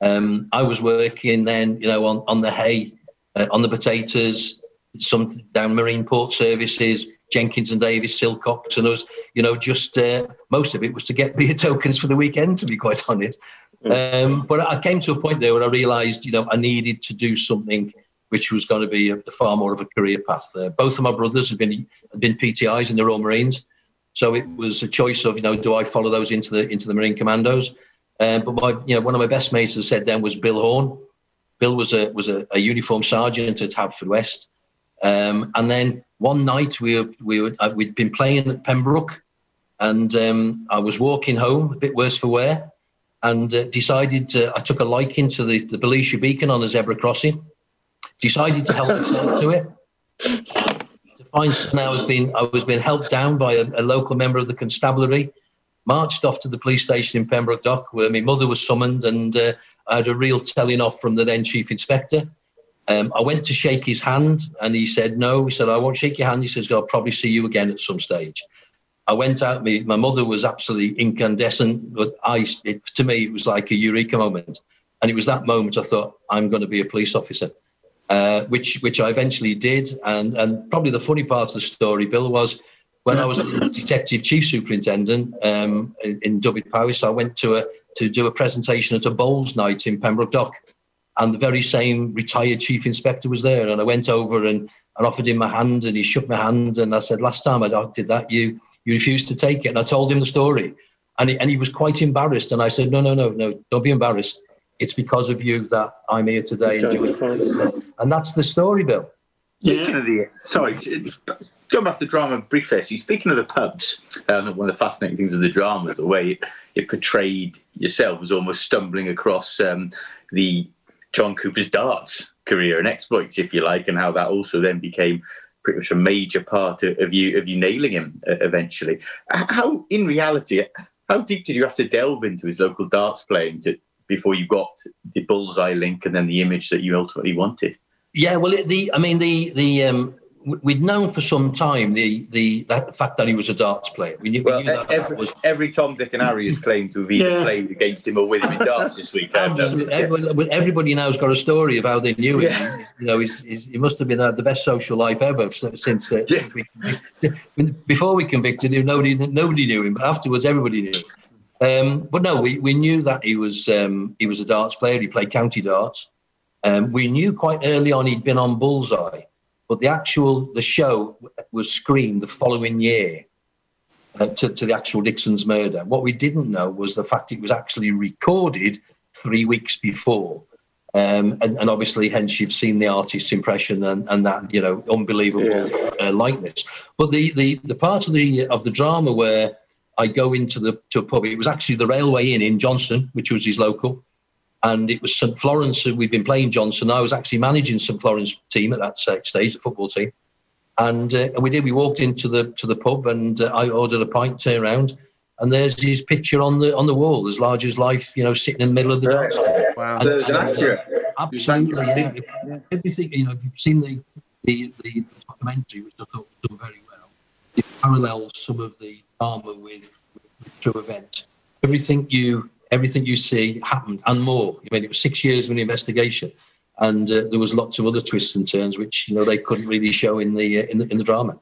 Um, I was working then, you know, on on the hay, uh, on the potatoes, some down Marine Port Services, Jenkins and Davis, Silcox, and us, you know, just uh, most of it was to get beer tokens for the weekend, to be quite honest. Um, but I came to a point there where I realised, you know, I needed to do something which was going to be a, far more of a career path. Uh, both of my brothers had been had been PTIs in the Royal Marines, so it was a choice of, you know, do I follow those into the into the Marine Commandos? Um, but my, you know, one of my best mates, as I said then, was Bill Horn. Bill was a was a, a uniform sergeant at Haverfordwest, um, and then one night we were, we were, uh, we'd been playing at Pembroke, and um, I was walking home, a bit worse for wear, and uh, decided to, I took a liking to the the Belisha Beacon on the zebra crossing. Decided to help myself to it. To find something I was being I was being helped down by a, a local member of the constabulary. Marched off to the police station in Pembroke Dock, where my mother was summoned, and uh, I had a real telling off from the then chief inspector. Um, I went to shake his hand and he said, No. He said, I won't shake your hand. He says, I'll probably see you again at some stage. I went out, my, my mother was absolutely incandescent, but I, it, to me, it was like a eureka moment. And it was that moment I thought, I'm going to be a police officer, uh, which, which I eventually did. And, and probably the funny part of the story, Bill, was when I was a detective chief superintendent um, in, in Dyfed-Powys, I went to, a, to do a presentation at a bowls night in Pembroke Dock and the very same retired chief inspector was there. And I went over and, and offered him my hand, and he shook my hand. And I said, "Last time I did that, you you refused to take it." And I told him the story, and he, and he was quite embarrassed. And I said, "No, no, no, no, don't be embarrassed. It's because of you that I'm here today." And that's the story, Bill. Speaking yeah. of the sorry, going back to the drama briefly. Speaking of the pubs, um, one of the fascinating things of the drama the way it, it portrayed yourself as almost stumbling across um, the John Cooper's darts career and exploits, if you like, and how that also then became pretty much a major part of, of you of you nailing him uh, eventually. How, in reality, how deep did you have to delve into his local darts playing to, before you got the bullseye link and then the image that you ultimately wanted? Yeah, well, it, the I mean the the um, we'd known for some time the the that fact that he was a darts player. We knew, well, we knew that, every, that was every Tom, Dick, and Harry has claimed to have either yeah. played against him or with him in darts this weekend. Everybody, everybody now's got a story of how they knew him. Yeah. You know, he's, he's, he must have been the best social life ever since, uh, yeah. since we, before we convicted him. Nobody nobody knew him, but afterwards everybody knew. Um, but no, we, we knew that he was um, he was a darts player. He played county darts. Um, we knew quite early on he'd been on Bullseye but the actual the show was screened the following year uh, to, to the actual Dixon's murder. What we didn't know was the fact it was actually recorded three weeks before. Um, and, and, obviously, hence you've seen the artist's impression and, and that you know unbelievable yeah. uh, likeness. But the, the the part of the of the drama where I go into the to a pub, it was actually the Railway Inn in Johnston, which was his local, and it was St Florence. We'd been playing Johnston. I was actually managing St Florence team at that stage, the football team, and, uh, and we did. We walked into the to the pub, and uh, I ordered a pint. Turn around, and there's his picture on the on the wall, as large as life. You know, sitting in the middle of the dance. Wow, and, and, accurate. Uh, absolutely, yeah. Everything. You know, if you've seen the the, the documentary, which I thought was done very well, it parallels some of the drama with, with true events. Everything you everything you see happened and more. I mean, it was six years of an investigation, and uh, there was lots of other twists and turns which you know they couldn't really show in the uh, in the in the drama.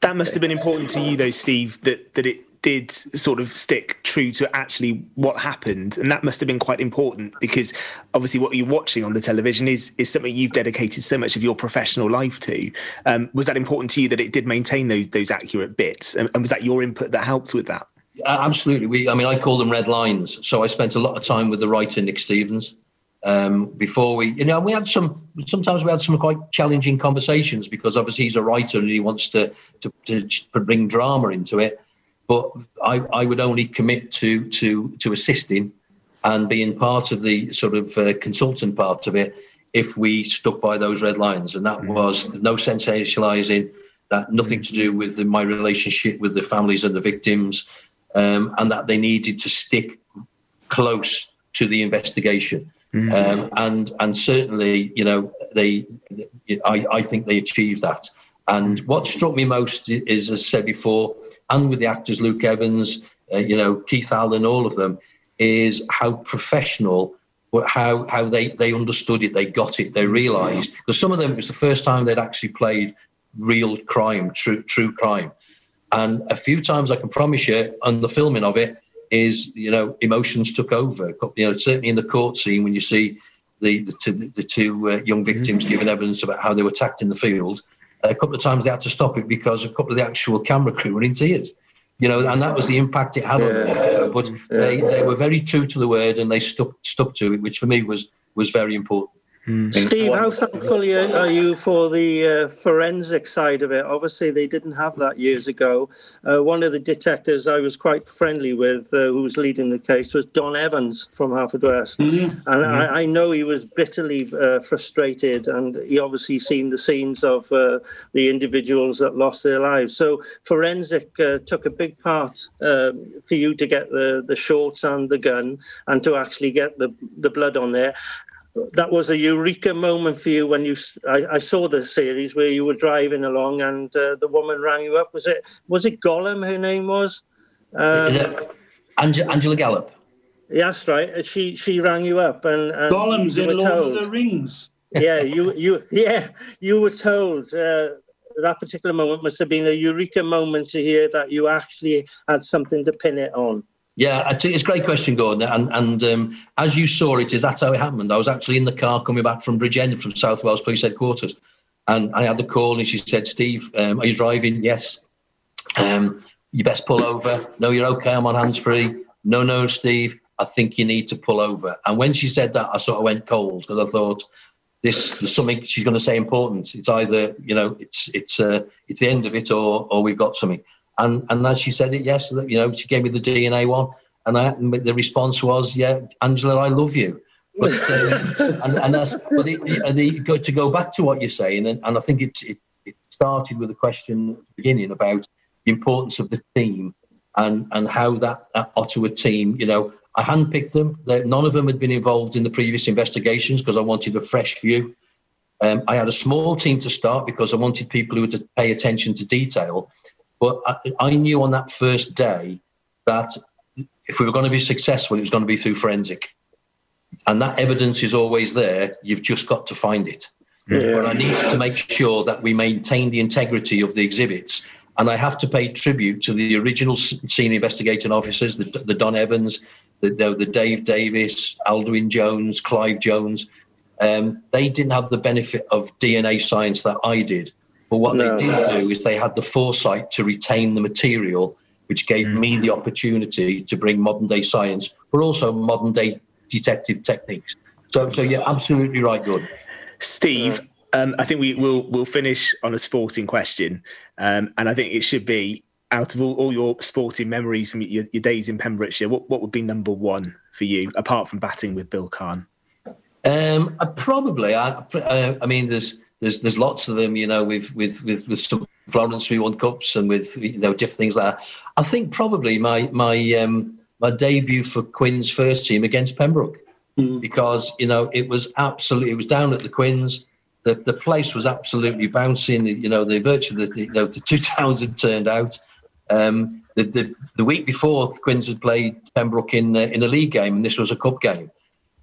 That must have been important to you, though, Steve. That that it did sort of stick true to actually what happened, and that must have been quite important because obviously what you're watching on the television is is something you've dedicated so much of your professional life to. Um, was that important to you that it did maintain those those accurate bits, and, and was that your input that helped with that? Absolutely. We, I mean, I call them red lines. So I spent a lot of time with the writer Nick Stevens um, before we, you know, we had some. Sometimes we had some quite challenging conversations because obviously he's a writer and he wants to to, to bring drama into it. But I, I would only commit to to to assisting and being part of the sort of uh, consultant part of it if we stuck by those red lines, and that mm. was no sensationalizing, that nothing to do with the, my relationship with the families and the victims, um, and that they needed to stick close to the investigation. Mm-hmm. Um, and and certainly, you know, they, I, I think they achieved that. And what struck me most is, as I said before, and with the actors Luke Evans, uh, you know, Keith Allen, all of them, is how professional, how how they they understood it, they got it, they realised. Because some of them it was the first time they'd actually played real crime, true true crime, and a few times I can promise you on the filming of it, is you know emotions took over. You know, certainly in the court scene when you see the the two, the two uh, young victims mm-hmm. giving evidence about how they were attacked in the field. A couple of times they had to stop it because a couple of the actual camera crew were in tears. You know, and that was the impact it had yeah. on them. But yeah. they, they were very true to the word and they stuck stuck to it, which for me was was very important. Mm. Steve, how thankful are you for the uh, forensic side of it? Obviously, they didn't have that years ago. Uh, one of the detectives I was quite friendly with, uh, who was leading the case, was Don Evans from Haverfordwest. Mm-hmm. And mm-hmm. I, I, know he was bitterly uh, frustrated, and he obviously seen the scenes of uh, the individuals that lost their lives. So, forensic uh, took a big part um, for you to get the, the shorts and the gun and to actually get the, the blood on there that was a eureka moment for you when you I, I, saw the series where you were driving along and uh, the woman rang you up. Was it was it gollum her name was? Um, Angela, Angela Gallop that's right. She she rang you up and, and gollum's in Lord told, of the Rings. Yeah you you yeah you were told uh, that particular moment must have been a eureka moment to hear that you actually had something to pin it on yeah, it's a great question, Gordon. And and um, as you saw it, is that's how it happened. I was actually in the car coming back from Bridgend from South Wales Police Headquarters, and I had the call, and she said, "Steve, um, are you driving?" Yes. Um, you best pull over. No, you're okay. I'm on hands free. No, no, Steve. I think you need to pull over. And when she said that, I sort of went cold because I thought this there's something she's going to say important. It's either you know it's it's uh, it's the end of it or or we've got something. And and as she said it, yes, you know, she gave me the DNA one, and I, the response was, "Yeah, Angela, I love you." But uh, and, and that's but the, the, the, to go back to what you're saying, and, and I think it, it, it started with a question at the beginning about the importance of the team and and how that, that Ottawa team, you know, I handpicked them. None of them had been involved in the previous investigations because I wanted a fresh view. Um, I had a small team to start because I wanted people who would pay attention to detail. But I, I knew on that first day that if we were going to be successful, it was going to be through forensic. And that evidence is always there. You've just got to find it. Yeah. But I need to make sure that we maintain the integrity of the exhibits. And I have to pay tribute to the original senior investigating officers, the, the Don Evans, the, the, the, Dave Davis, Aldwyn Jones, Clive Jones. Um, they didn't have the benefit of DNA science that I did. But what no. they did do is they had the foresight to retain the material, which gave mm. me the opportunity to bring modern day science, but also modern day detective techniques. So, so you're absolutely right, good. Steve, um, I think we will we'll finish on a sporting question, um, and I think it should be out of all, all your sporting memories from your, your, days in Pembrokeshire. What what would be number one for you, apart from batting with Bill Kahn? Um, I probably, I, uh, I mean, there's there's there's lots of them, you know, with with with, with some Florence we won cups and with you know different things like that. I think probably my my um, my debut for Quins first team against Pembroke mm. because you know it was absolutely it was down at the Quins. The the place was absolutely bouncing. You know, the virtually the, you know the two towns had turned out. Um, the, the the week before Quins had played Pembroke in uh, in a league game, and this was a cup game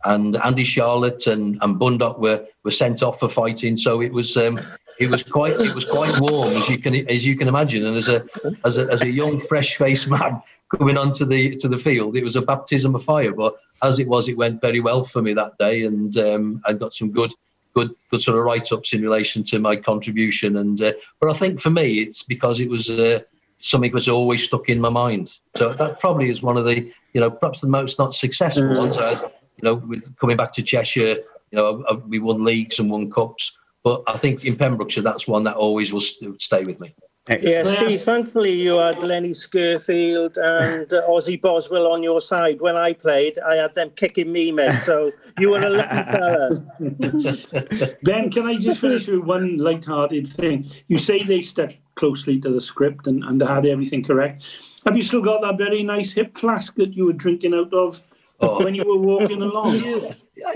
and Andy Charlotte and, and Bundock were, were sent off for fighting. So it was um, it was quite it was quite warm as you can as you can imagine. And as a as a, as a young fresh faced man coming onto the to the field, it was a baptism of fire. But as it was, it went very well for me that day, and um, I got some good good good sort of write ups in relation to my contribution. And uh, but I think for me, it's because it was. Uh, something was always stuck in my mind. So that probably is one of the, you know, perhaps the most not successful mm. ones. I, you know, with coming back to Cheshire, you know, we won leagues and won cups. But I think in Pembrokeshire, that's one that always will stay with me. Yeah, Steve, thankfully you had Lenny Skirfield and uh, Ozzy Boswell on your side. When I played, I had them kicking me, mate. So you were a lucky fella. ben, can I just finish with one light-hearted thing? You say they stuck closely to the script and, and had everything correct. Have you still got that very nice hip flask that you were drinking out of oh. when you were walking along?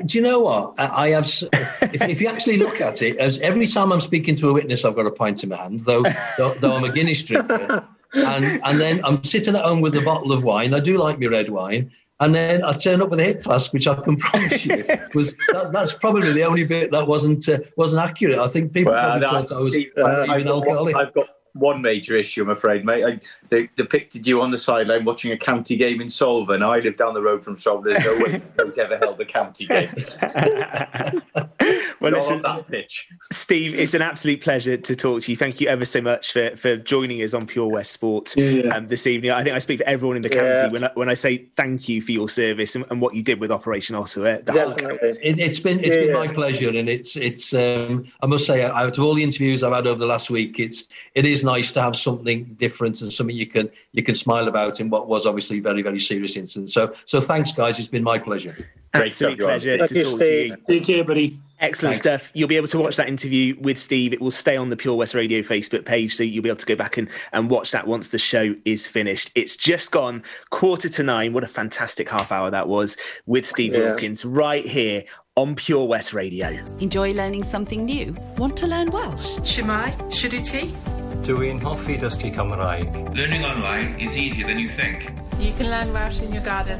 Do you know what? I have. if, if, you actually look at it, as every time I'm speaking to a witness, I've got a pint in my hand, though, though, though I'm a Guinness drinker. And, and then I'm sitting at home with a bottle of wine. I do like my red wine. And then I turn up with a hip flask, which I can promise you was that, that's probably the only bit that wasn't uh, wasn't accurate. I think people well, probably thought I was uh, even alcoholic. I've got one major issue, I'm afraid, mate. I, they depicted you on the sideline watching a county game in Solva. And I live down the road from Solva. There's no way ever held a county game. well, listen, that pitch. Steve, it's an absolute pleasure to talk to you. Thank you ever so much for, for joining us on Pure West Sport yeah, yeah. Um, this evening. I think I speak for everyone in the county yeah. when, I, when I say thank you for your service and, and what you did with Operation Ottawa. It, has been it's been my pleasure, and it's it's. Um, I must say, out of all the interviews I've had over the last week, it's it is nice to have something different and something you can you can smile about in what was obviously a very very serious incident. So so thanks guys, it's been my pleasure. Great Absolute pleasure to talk to you. Thank you, buddy. Excellent Thanks. stuff. You'll be able to watch that interview with Steve. It will stay on the Pure West Radio Facebook page, so you'll be able to go back and, and watch that once the show is finished. It's just gone quarter to nine. What a fantastic half hour that was with Steve yeah. Wilkins right here on Pure West Radio. Enjoy learning something new? Want to learn Welsh? Shwmae, Shuduti? Dwi'n hoffi dysgu Cymraeg. Learning online is easier than you think. You can learn Welsh in your garden.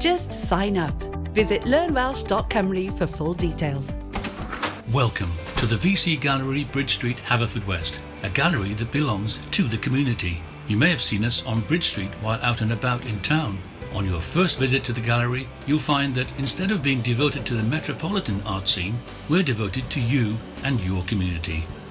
Just sign up. Visit learnwelsh.com for full details. Welcome to the VC Gallery, Bridge Street, Haverfordwest, a gallery that belongs to the community. You may have seen us on Bridge Street while out and about in town. On your first visit to the gallery, you'll find that instead of being devoted to the metropolitan art scene, we're devoted to you and your community.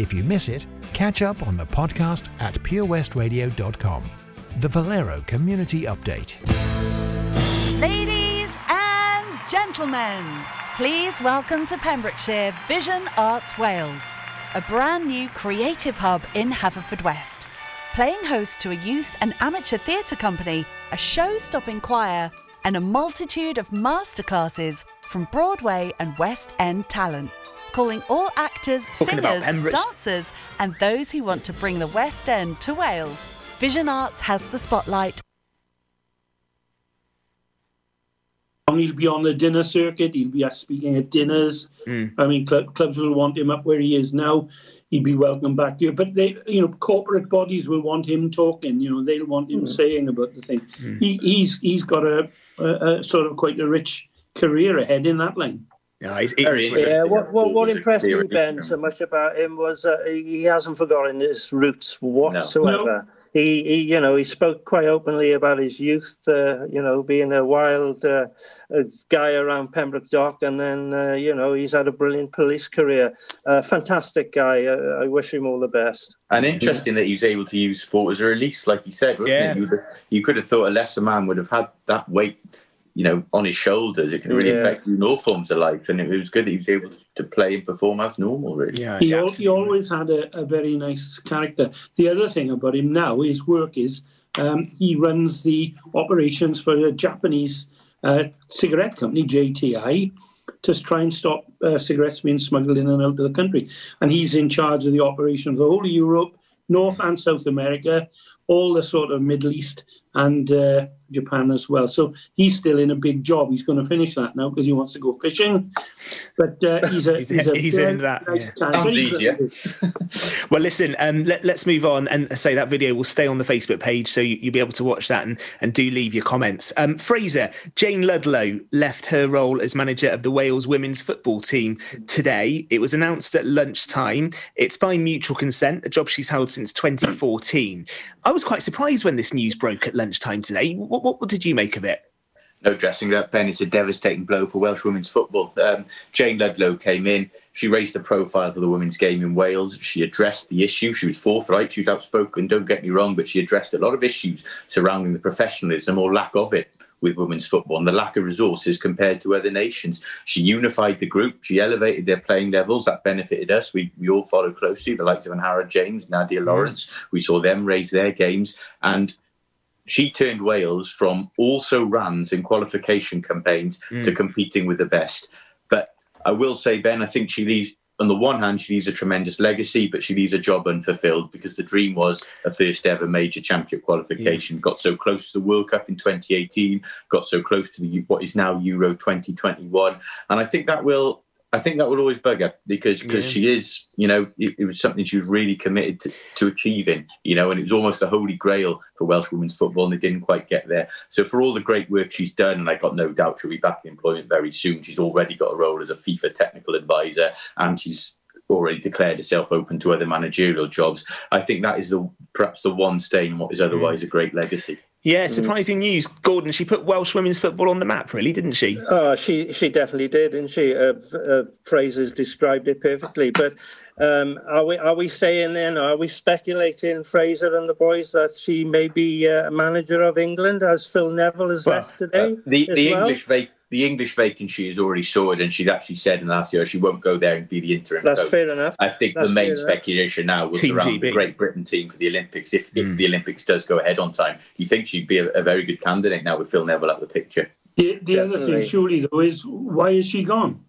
If you miss it, catch up on the podcast at purewestradio.com. The Valero Community Update. Ladies and gentlemen, please welcome to Pembrokeshire Vision Arts Wales, a brand new creative hub in Haverfordwest. Playing host to a youth and amateur theatre company, a show stopping choir, and a multitude of masterclasses from Broadway and West End talent calling all actors, Talking singers, dancers, and those who want to bring the West End to Wales. Vision Arts has the spotlight. He'll be on the dinner circuit. He'll be speaking at dinners. Mm. I mean, club, clubs will want him up where he is now. He'd be welcome back here. But they, you know, corporate bodies will want him talking. You know, they'll want him mm. saying about the thing. Mm. He, he's he's got a, a, a, sort of quite a rich career ahead in that line. Yeah, he's, very yeah. What, what, what impressed me, Ben, so much about him was uh, he hasn't forgotten his roots whatsoever. No. he, he, you know, he spoke quite openly about his youth, uh, you know, being a wild uh, guy around Pembroke Dock, and then, uh, you know, he's had a brilliant police career. fantastic guy. I wish him all the best. And interesting yeah. that he was able to use sport as a release, like you said. yeah. You, you could have thought a lesser man would have had that weight you know, on his shoulders. It can really yeah. affect you in all forms of life. And it was good that he was able to play and perform as normal, really. Yeah, he, al- he always had a, a, very nice character. The other thing about him now, his work is um, he runs the operations for a Japanese uh, cigarette company, JTI, to try and stop uh, cigarettes being smuggled in and out of the country. And he's in charge of the operation of the whole of Europe, North and South America, all the sort of Middle East and uh, Japan as well. So he's still in a big job. He's going to finish that now because he wants to go fishing. But uh, he's a he's, he's, a he's in that. Nice yeah. easier. well, listen. Um, let, us move on and say that video will stay on the Facebook page, so you, will be able to watch that and and do leave your comments. Um, Fraser Jayne Ludlow left her role as manager of the Wales women's football team today. It was announced at lunchtime. It's by mutual consent, a job she's held since 2014. I was quite surprised when this news broke at lunchtime today. What, what, what did you make of it? No dressing up, Ben. It's a devastating blow for Welsh women's football. Um, Jayne Ludlow came in. She raised the profile for the women's game in Wales. She addressed the issue. She was forthright. She was outspoken. Don't get me wrong, but she addressed a lot of issues surrounding the professionalism or lack of it with women's football and the lack of resources compared to other nations. She unified the group. She elevated their playing levels. That benefited us. We, we all followed closely. The likes of Angharad James, Nadia mm. Lawrence. We saw them raise their games. And she turned Wales from also runs in qualification campaigns mm. to competing with the best. But I will say, Ben, I think she leaves on the one hand, she leaves a tremendous legacy, but she leaves a job unfulfilled because the dream was a first ever major championship qualification. Yeah. Got so close to the World Cup in 2018, got so close to the what is now Euro 2021, and I think that will I think that will always bug her because because yeah. she is, you know, it, it, was something she was really committed to, to achieving, you know, and it was almost a holy grail for Welsh women's football, and they didn't quite get there. So for all the great work she's done, and I've got no doubt she'll be back in employment very soon. She's already got a role as a FIFA technical advisor, and she's already declared herself open to other managerial jobs. I think that is the perhaps the one stain in what is otherwise a great legacy. Yeah, mm. surprising mm. news, Gordon. She put Welsh women's football on the map, really, didn't she? Oh, she she definitely did, and she uh, uh, Fraser's described it perfectly. But um, are we are we saying then? Are we speculating Fraser and the boys that she may be uh, a manager of England as Phil Neville has well, left today? Uh, the the well? English vac- the English vacancy is already sorted, and she's actually said in the last year she won't go there and be the interim. That's coach. fair enough. I think That's the main speculation now was team around GB. the Great Britain team for the Olympics. If, mm. if the Olympics does go ahead on time, you think she'd be a, a very good candidate now with Phil Neville out the picture. The, the other thing, surely though, is why is she gone?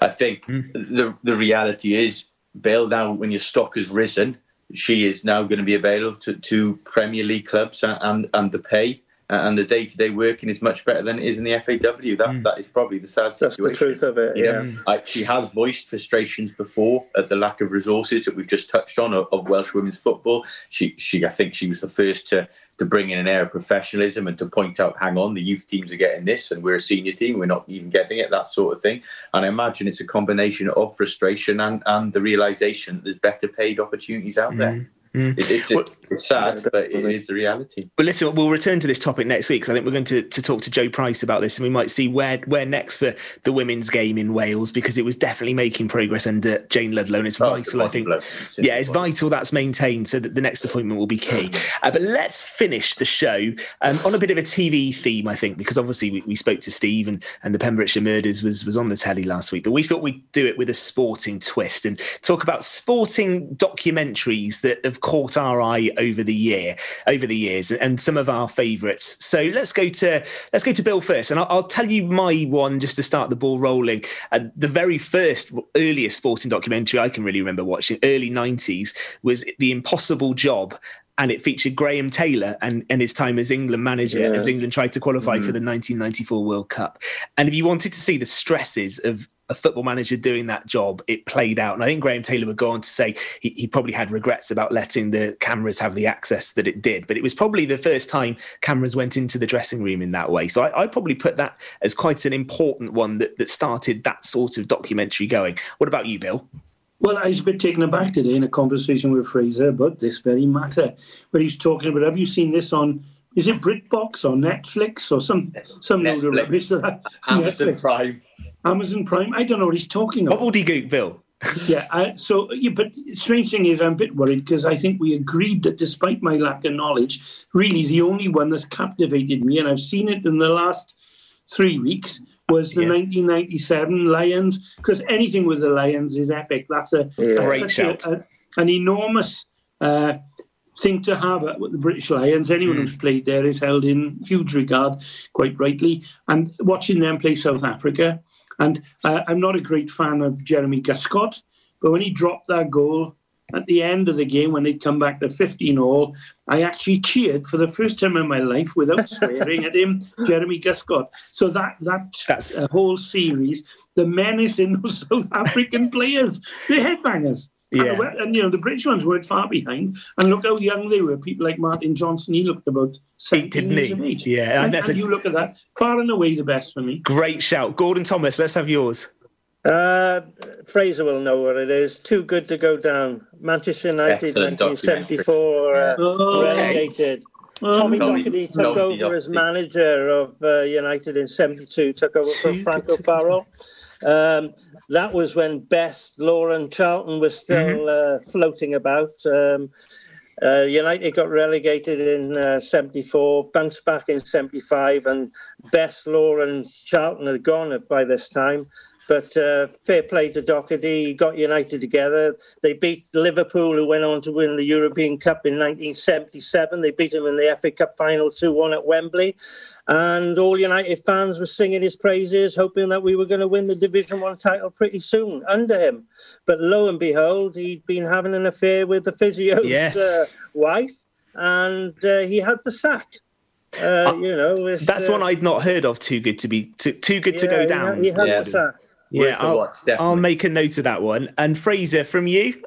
I think mm. the the reality is, bailed out when your stock has risen, she is now going to be available to, to Premier League clubs and, and, and the pay and the day to day working is much better than it is in the FAW. That mm. that is probably the sad situation. That's the truth of it. yeah, know, I, she has voiced frustrations before at the lack of resources that we've just touched on of, of, Welsh women's football. She she I think she was the first to. To bring in an air of professionalism and to point out, hang on, the youth teams are getting this, and we're a senior team, we're not even getting it, that sort of thing. And I imagine it's a combination of frustration and, and the realization that there's better paid opportunities out mm. there. Mm. It, it's, well, it's, sad, but it is the reality. Well, listen, we'll return to this topic next week because I think we're going to, to talk to Joe Price about this, and we might see where where next for the women's game in Wales because it was definitely making progress under Jayne Ludlow, and it's oh, vital. I think, yeah, it's vital that's maintained so that the next appointment will be key. Uh, but let's finish the show um, on a bit of a TV theme, I think, because obviously we, we spoke to Steve and, and the Pembrokeshire Murders was was on the telly last week, but we thought we'd do it with a sporting twist and talk about sporting documentaries that have caught our eye over the year, over the years, and some of our favourites. So let's go to let's go to Bill first, and I'll, I'll tell you my one just to start the ball rolling. Uh, the very first, earliest sporting documentary I can really remember watching, early '90s, was The Impossible Job, and it featured Graham Taylor and, and his time as England manager yeah. as England tried to qualify mm. for the 1994 World Cup. And if you wanted to see the stresses of a football manager doing that job, it played out. And I think Graham Taylor would go on to say he, he, probably had regrets about letting the cameras have the access that it did. But it was probably the first time cameras went into the dressing room in that way. So I, would probably put that as quite an important one that, that started that sort of documentary going. What about you, Bill? Well, I was a bit taken aback today in a conversation with Fraser about this very matter, where he's talking about, have you seen this on, is it BritBox or Netflix or some some load of rubbish? Amazon Netflix. Prime. Amazon Prime. I don't know what he's talking about. Gobbledygook, Bill. yeah, uh, so, yeah, but strange thing is, I'm a bit worried because I think we agreed that despite my lack of knowledge, really the only one that's captivated me, and I've seen it in the last three weeks, was the yeah. 1997 Lions, because anything with the Lions is epic. That's a, yeah. that's great shout. A, a, an enormous uh, thing to have with the British Lions. Anyone mm. who's played there is held in huge regard, quite rightly. And watching them play South Africa, and uh, I'm not a great fan of Jeremy Guscott, but when he dropped that goal at the end of the game when they'd come back to 15 all, I actually cheered for the first time in my life without swearing at him, Jeremy Guscott. So that that. Uh, whole series, the menace in those South African players, they're headbangers. Yeah. And, and, you know, the British ones weren't far behind. And look how young they were. People like Martin Johnson, he looked about 17 years of age. Yeah. And, and, and a... you look at that, far and away the best for me. Great shout. Gordon Thomas, let's have yours. Uh, Fraser will know what it is. Too good to go down. Manchester United, Excellent 1974, uh, oh, relegated. Tommy Docherty took over as manager of uh, United in 72, took over from Frank O'Farrell. Um, that was when Best, Law and, Charlton were still mm-hmm. uh, floating about. Um, uh, United got relegated in uh, 74, bounced back in 75, and Best, Law and, Charlton had gone by this time. But uh, fair play to Docherty. He got United together. They beat Liverpool, who went on to win the European Cup in 1977. They beat them in the FA Cup final 2 1 at Wembley. And all United fans were singing his praises, hoping that we were going to win the Division One title pretty soon under him. But lo and behold, he'd been having an affair with the physio's yes. uh, wife, and uh, he had the sack. Uh, you know, that's one I'd not heard of. Too good to be too, too good yeah, to go down. He had, he had the sack. Yeah, I'll, watch, I'll, make a note of that one. And Fraser, from you?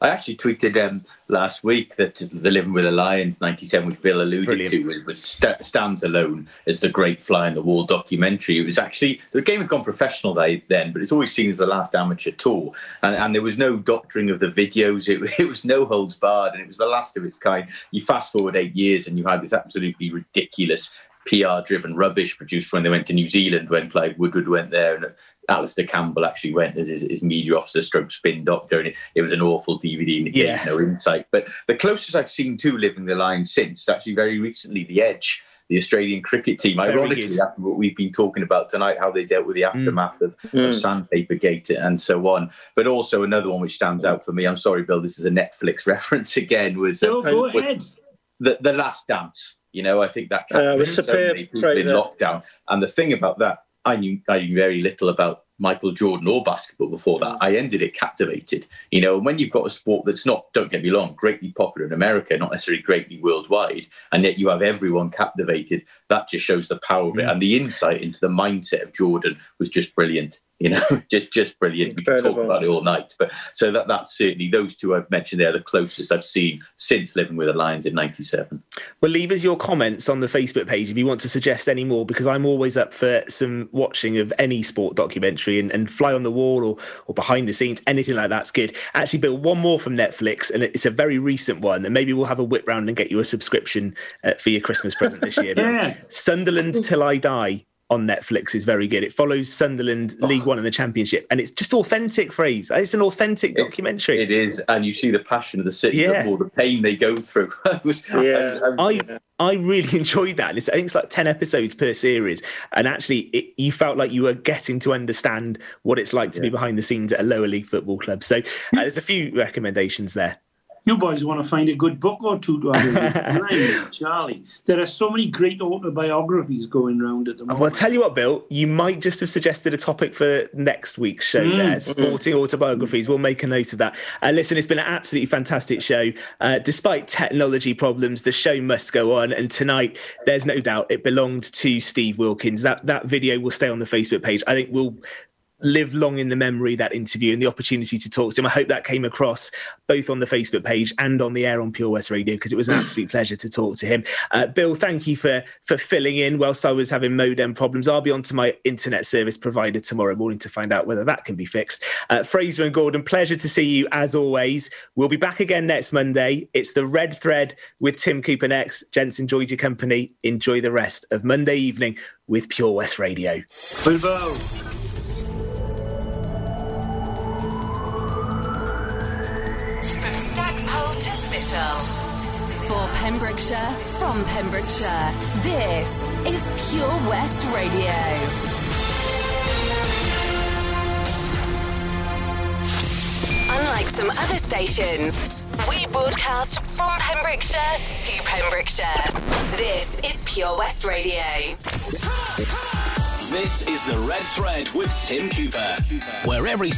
I actually tweeted um, last week that the Living with the Lions '97, which Bill alluded Brilliant. to, was, was st- stands alone as the great fly in the wall documentary. It was actually the game had gone professional then, but it's always seen as the last amateur tour, and, and there was no doctoring of the videos. It, it, was no holds barred, and it was the last of its kind. You fast forward eight years, and you had this absolutely ridiculous PR-driven rubbish produced when they went to New Zealand when Clive Woodward went there, and Alastair Campbell actually went as his, his media officer stroke spin doctor and it, it was an awful DVD and it yeah. gave no insight. But the closest I've seen to Living the Line since, actually very recently, The Edge, the Australian cricket team. Ironically, after what we've been talking about tonight, how they dealt with the mm. aftermath mm. Of, mm. of Sandpaper Gate and so on. But also another one which stands out for me, I'm sorry, Bill, this is a Netflix reference again, was uh, go ahead. The, the Last Dance. You know, I think that uh, was people in lockdown. And the thing about that I knew I knew very little about Michael Jordan or basketball before that. I ended it captivated. You know, and when you've got a sport that's not, don't get me wrong, greatly popular in America, not necessarily greatly worldwide, and yet you have everyone captivated, that just shows the power of it. Mm. And the insight into the mindset of Jordan was just brilliant you know, just just brilliant. We can talk about it all night. But so that that's certainly those two I've mentioned They're the closest I've seen since living with the Lions in '97. Well, leave us your comments on the Facebook page if you want to suggest any more, because I'm always up for some watching of any sport documentary and, and fly on the wall or or behind the scenes, anything like that's good. Actually, Bill, one more from Netflix, and it's a very recent one, and maybe we'll have a whip round and get you a subscription uh, for your Christmas present this year. yeah. Sunderland till I die on Netflix is very good. It follows Sunderland oh. League One and the Championship, and it's just authentic. Phrase. It's an authentic documentary. It is, and you see the passion of the city, yeah. the, the pain they go through. yeah, I, I, I, really enjoyed that. It's, I think it's like ten episodes per series, and actually, it, you felt like you were getting to understand what it's like to yeah. be behind the scenes at a lower league football club. So uh, there's a few recommendations there you boys want to find a good book or two to have Charlie. There are so many great autobiographies going around at the moment. Well, I'll tell you what, Bill, you might just have suggested a topic for next week's show mm. there sporting mm. autobiographies. We'll make a note of that. Uh, listen, it's been an absolutely fantastic show. Uh, despite technology problems, the show must go on. And tonight, there's no doubt it belonged to Steve Wilkins. That, that video will stay on the Facebook page. I think we'll live long in the memory that interview and the opportunity to talk to him. I hope that came across both on the Facebook page and on the air on Pure West Radio because it was an absolute pleasure to talk to him. Uh, Bill, thank you for for filling in whilst I was having modem problems. I'll be on to my internet service provider tomorrow morning to find out whether that can be fixed. Uh, Fraser and Gordon, pleasure to see you as always. We'll be back again next Monday. It's the Red Thread with Tim Cooper next. Gents, enjoyed your company. Enjoy the rest of Monday evening with Pure West Radio. Bilbao. For Pembrokeshire, from Pembrokeshire, this is Pure West Radio. Unlike some other stations, we broadcast from Pembrokeshire to Pembrokeshire. This is Pure West Radio. This is the Red Thread with Tim Cooper, where every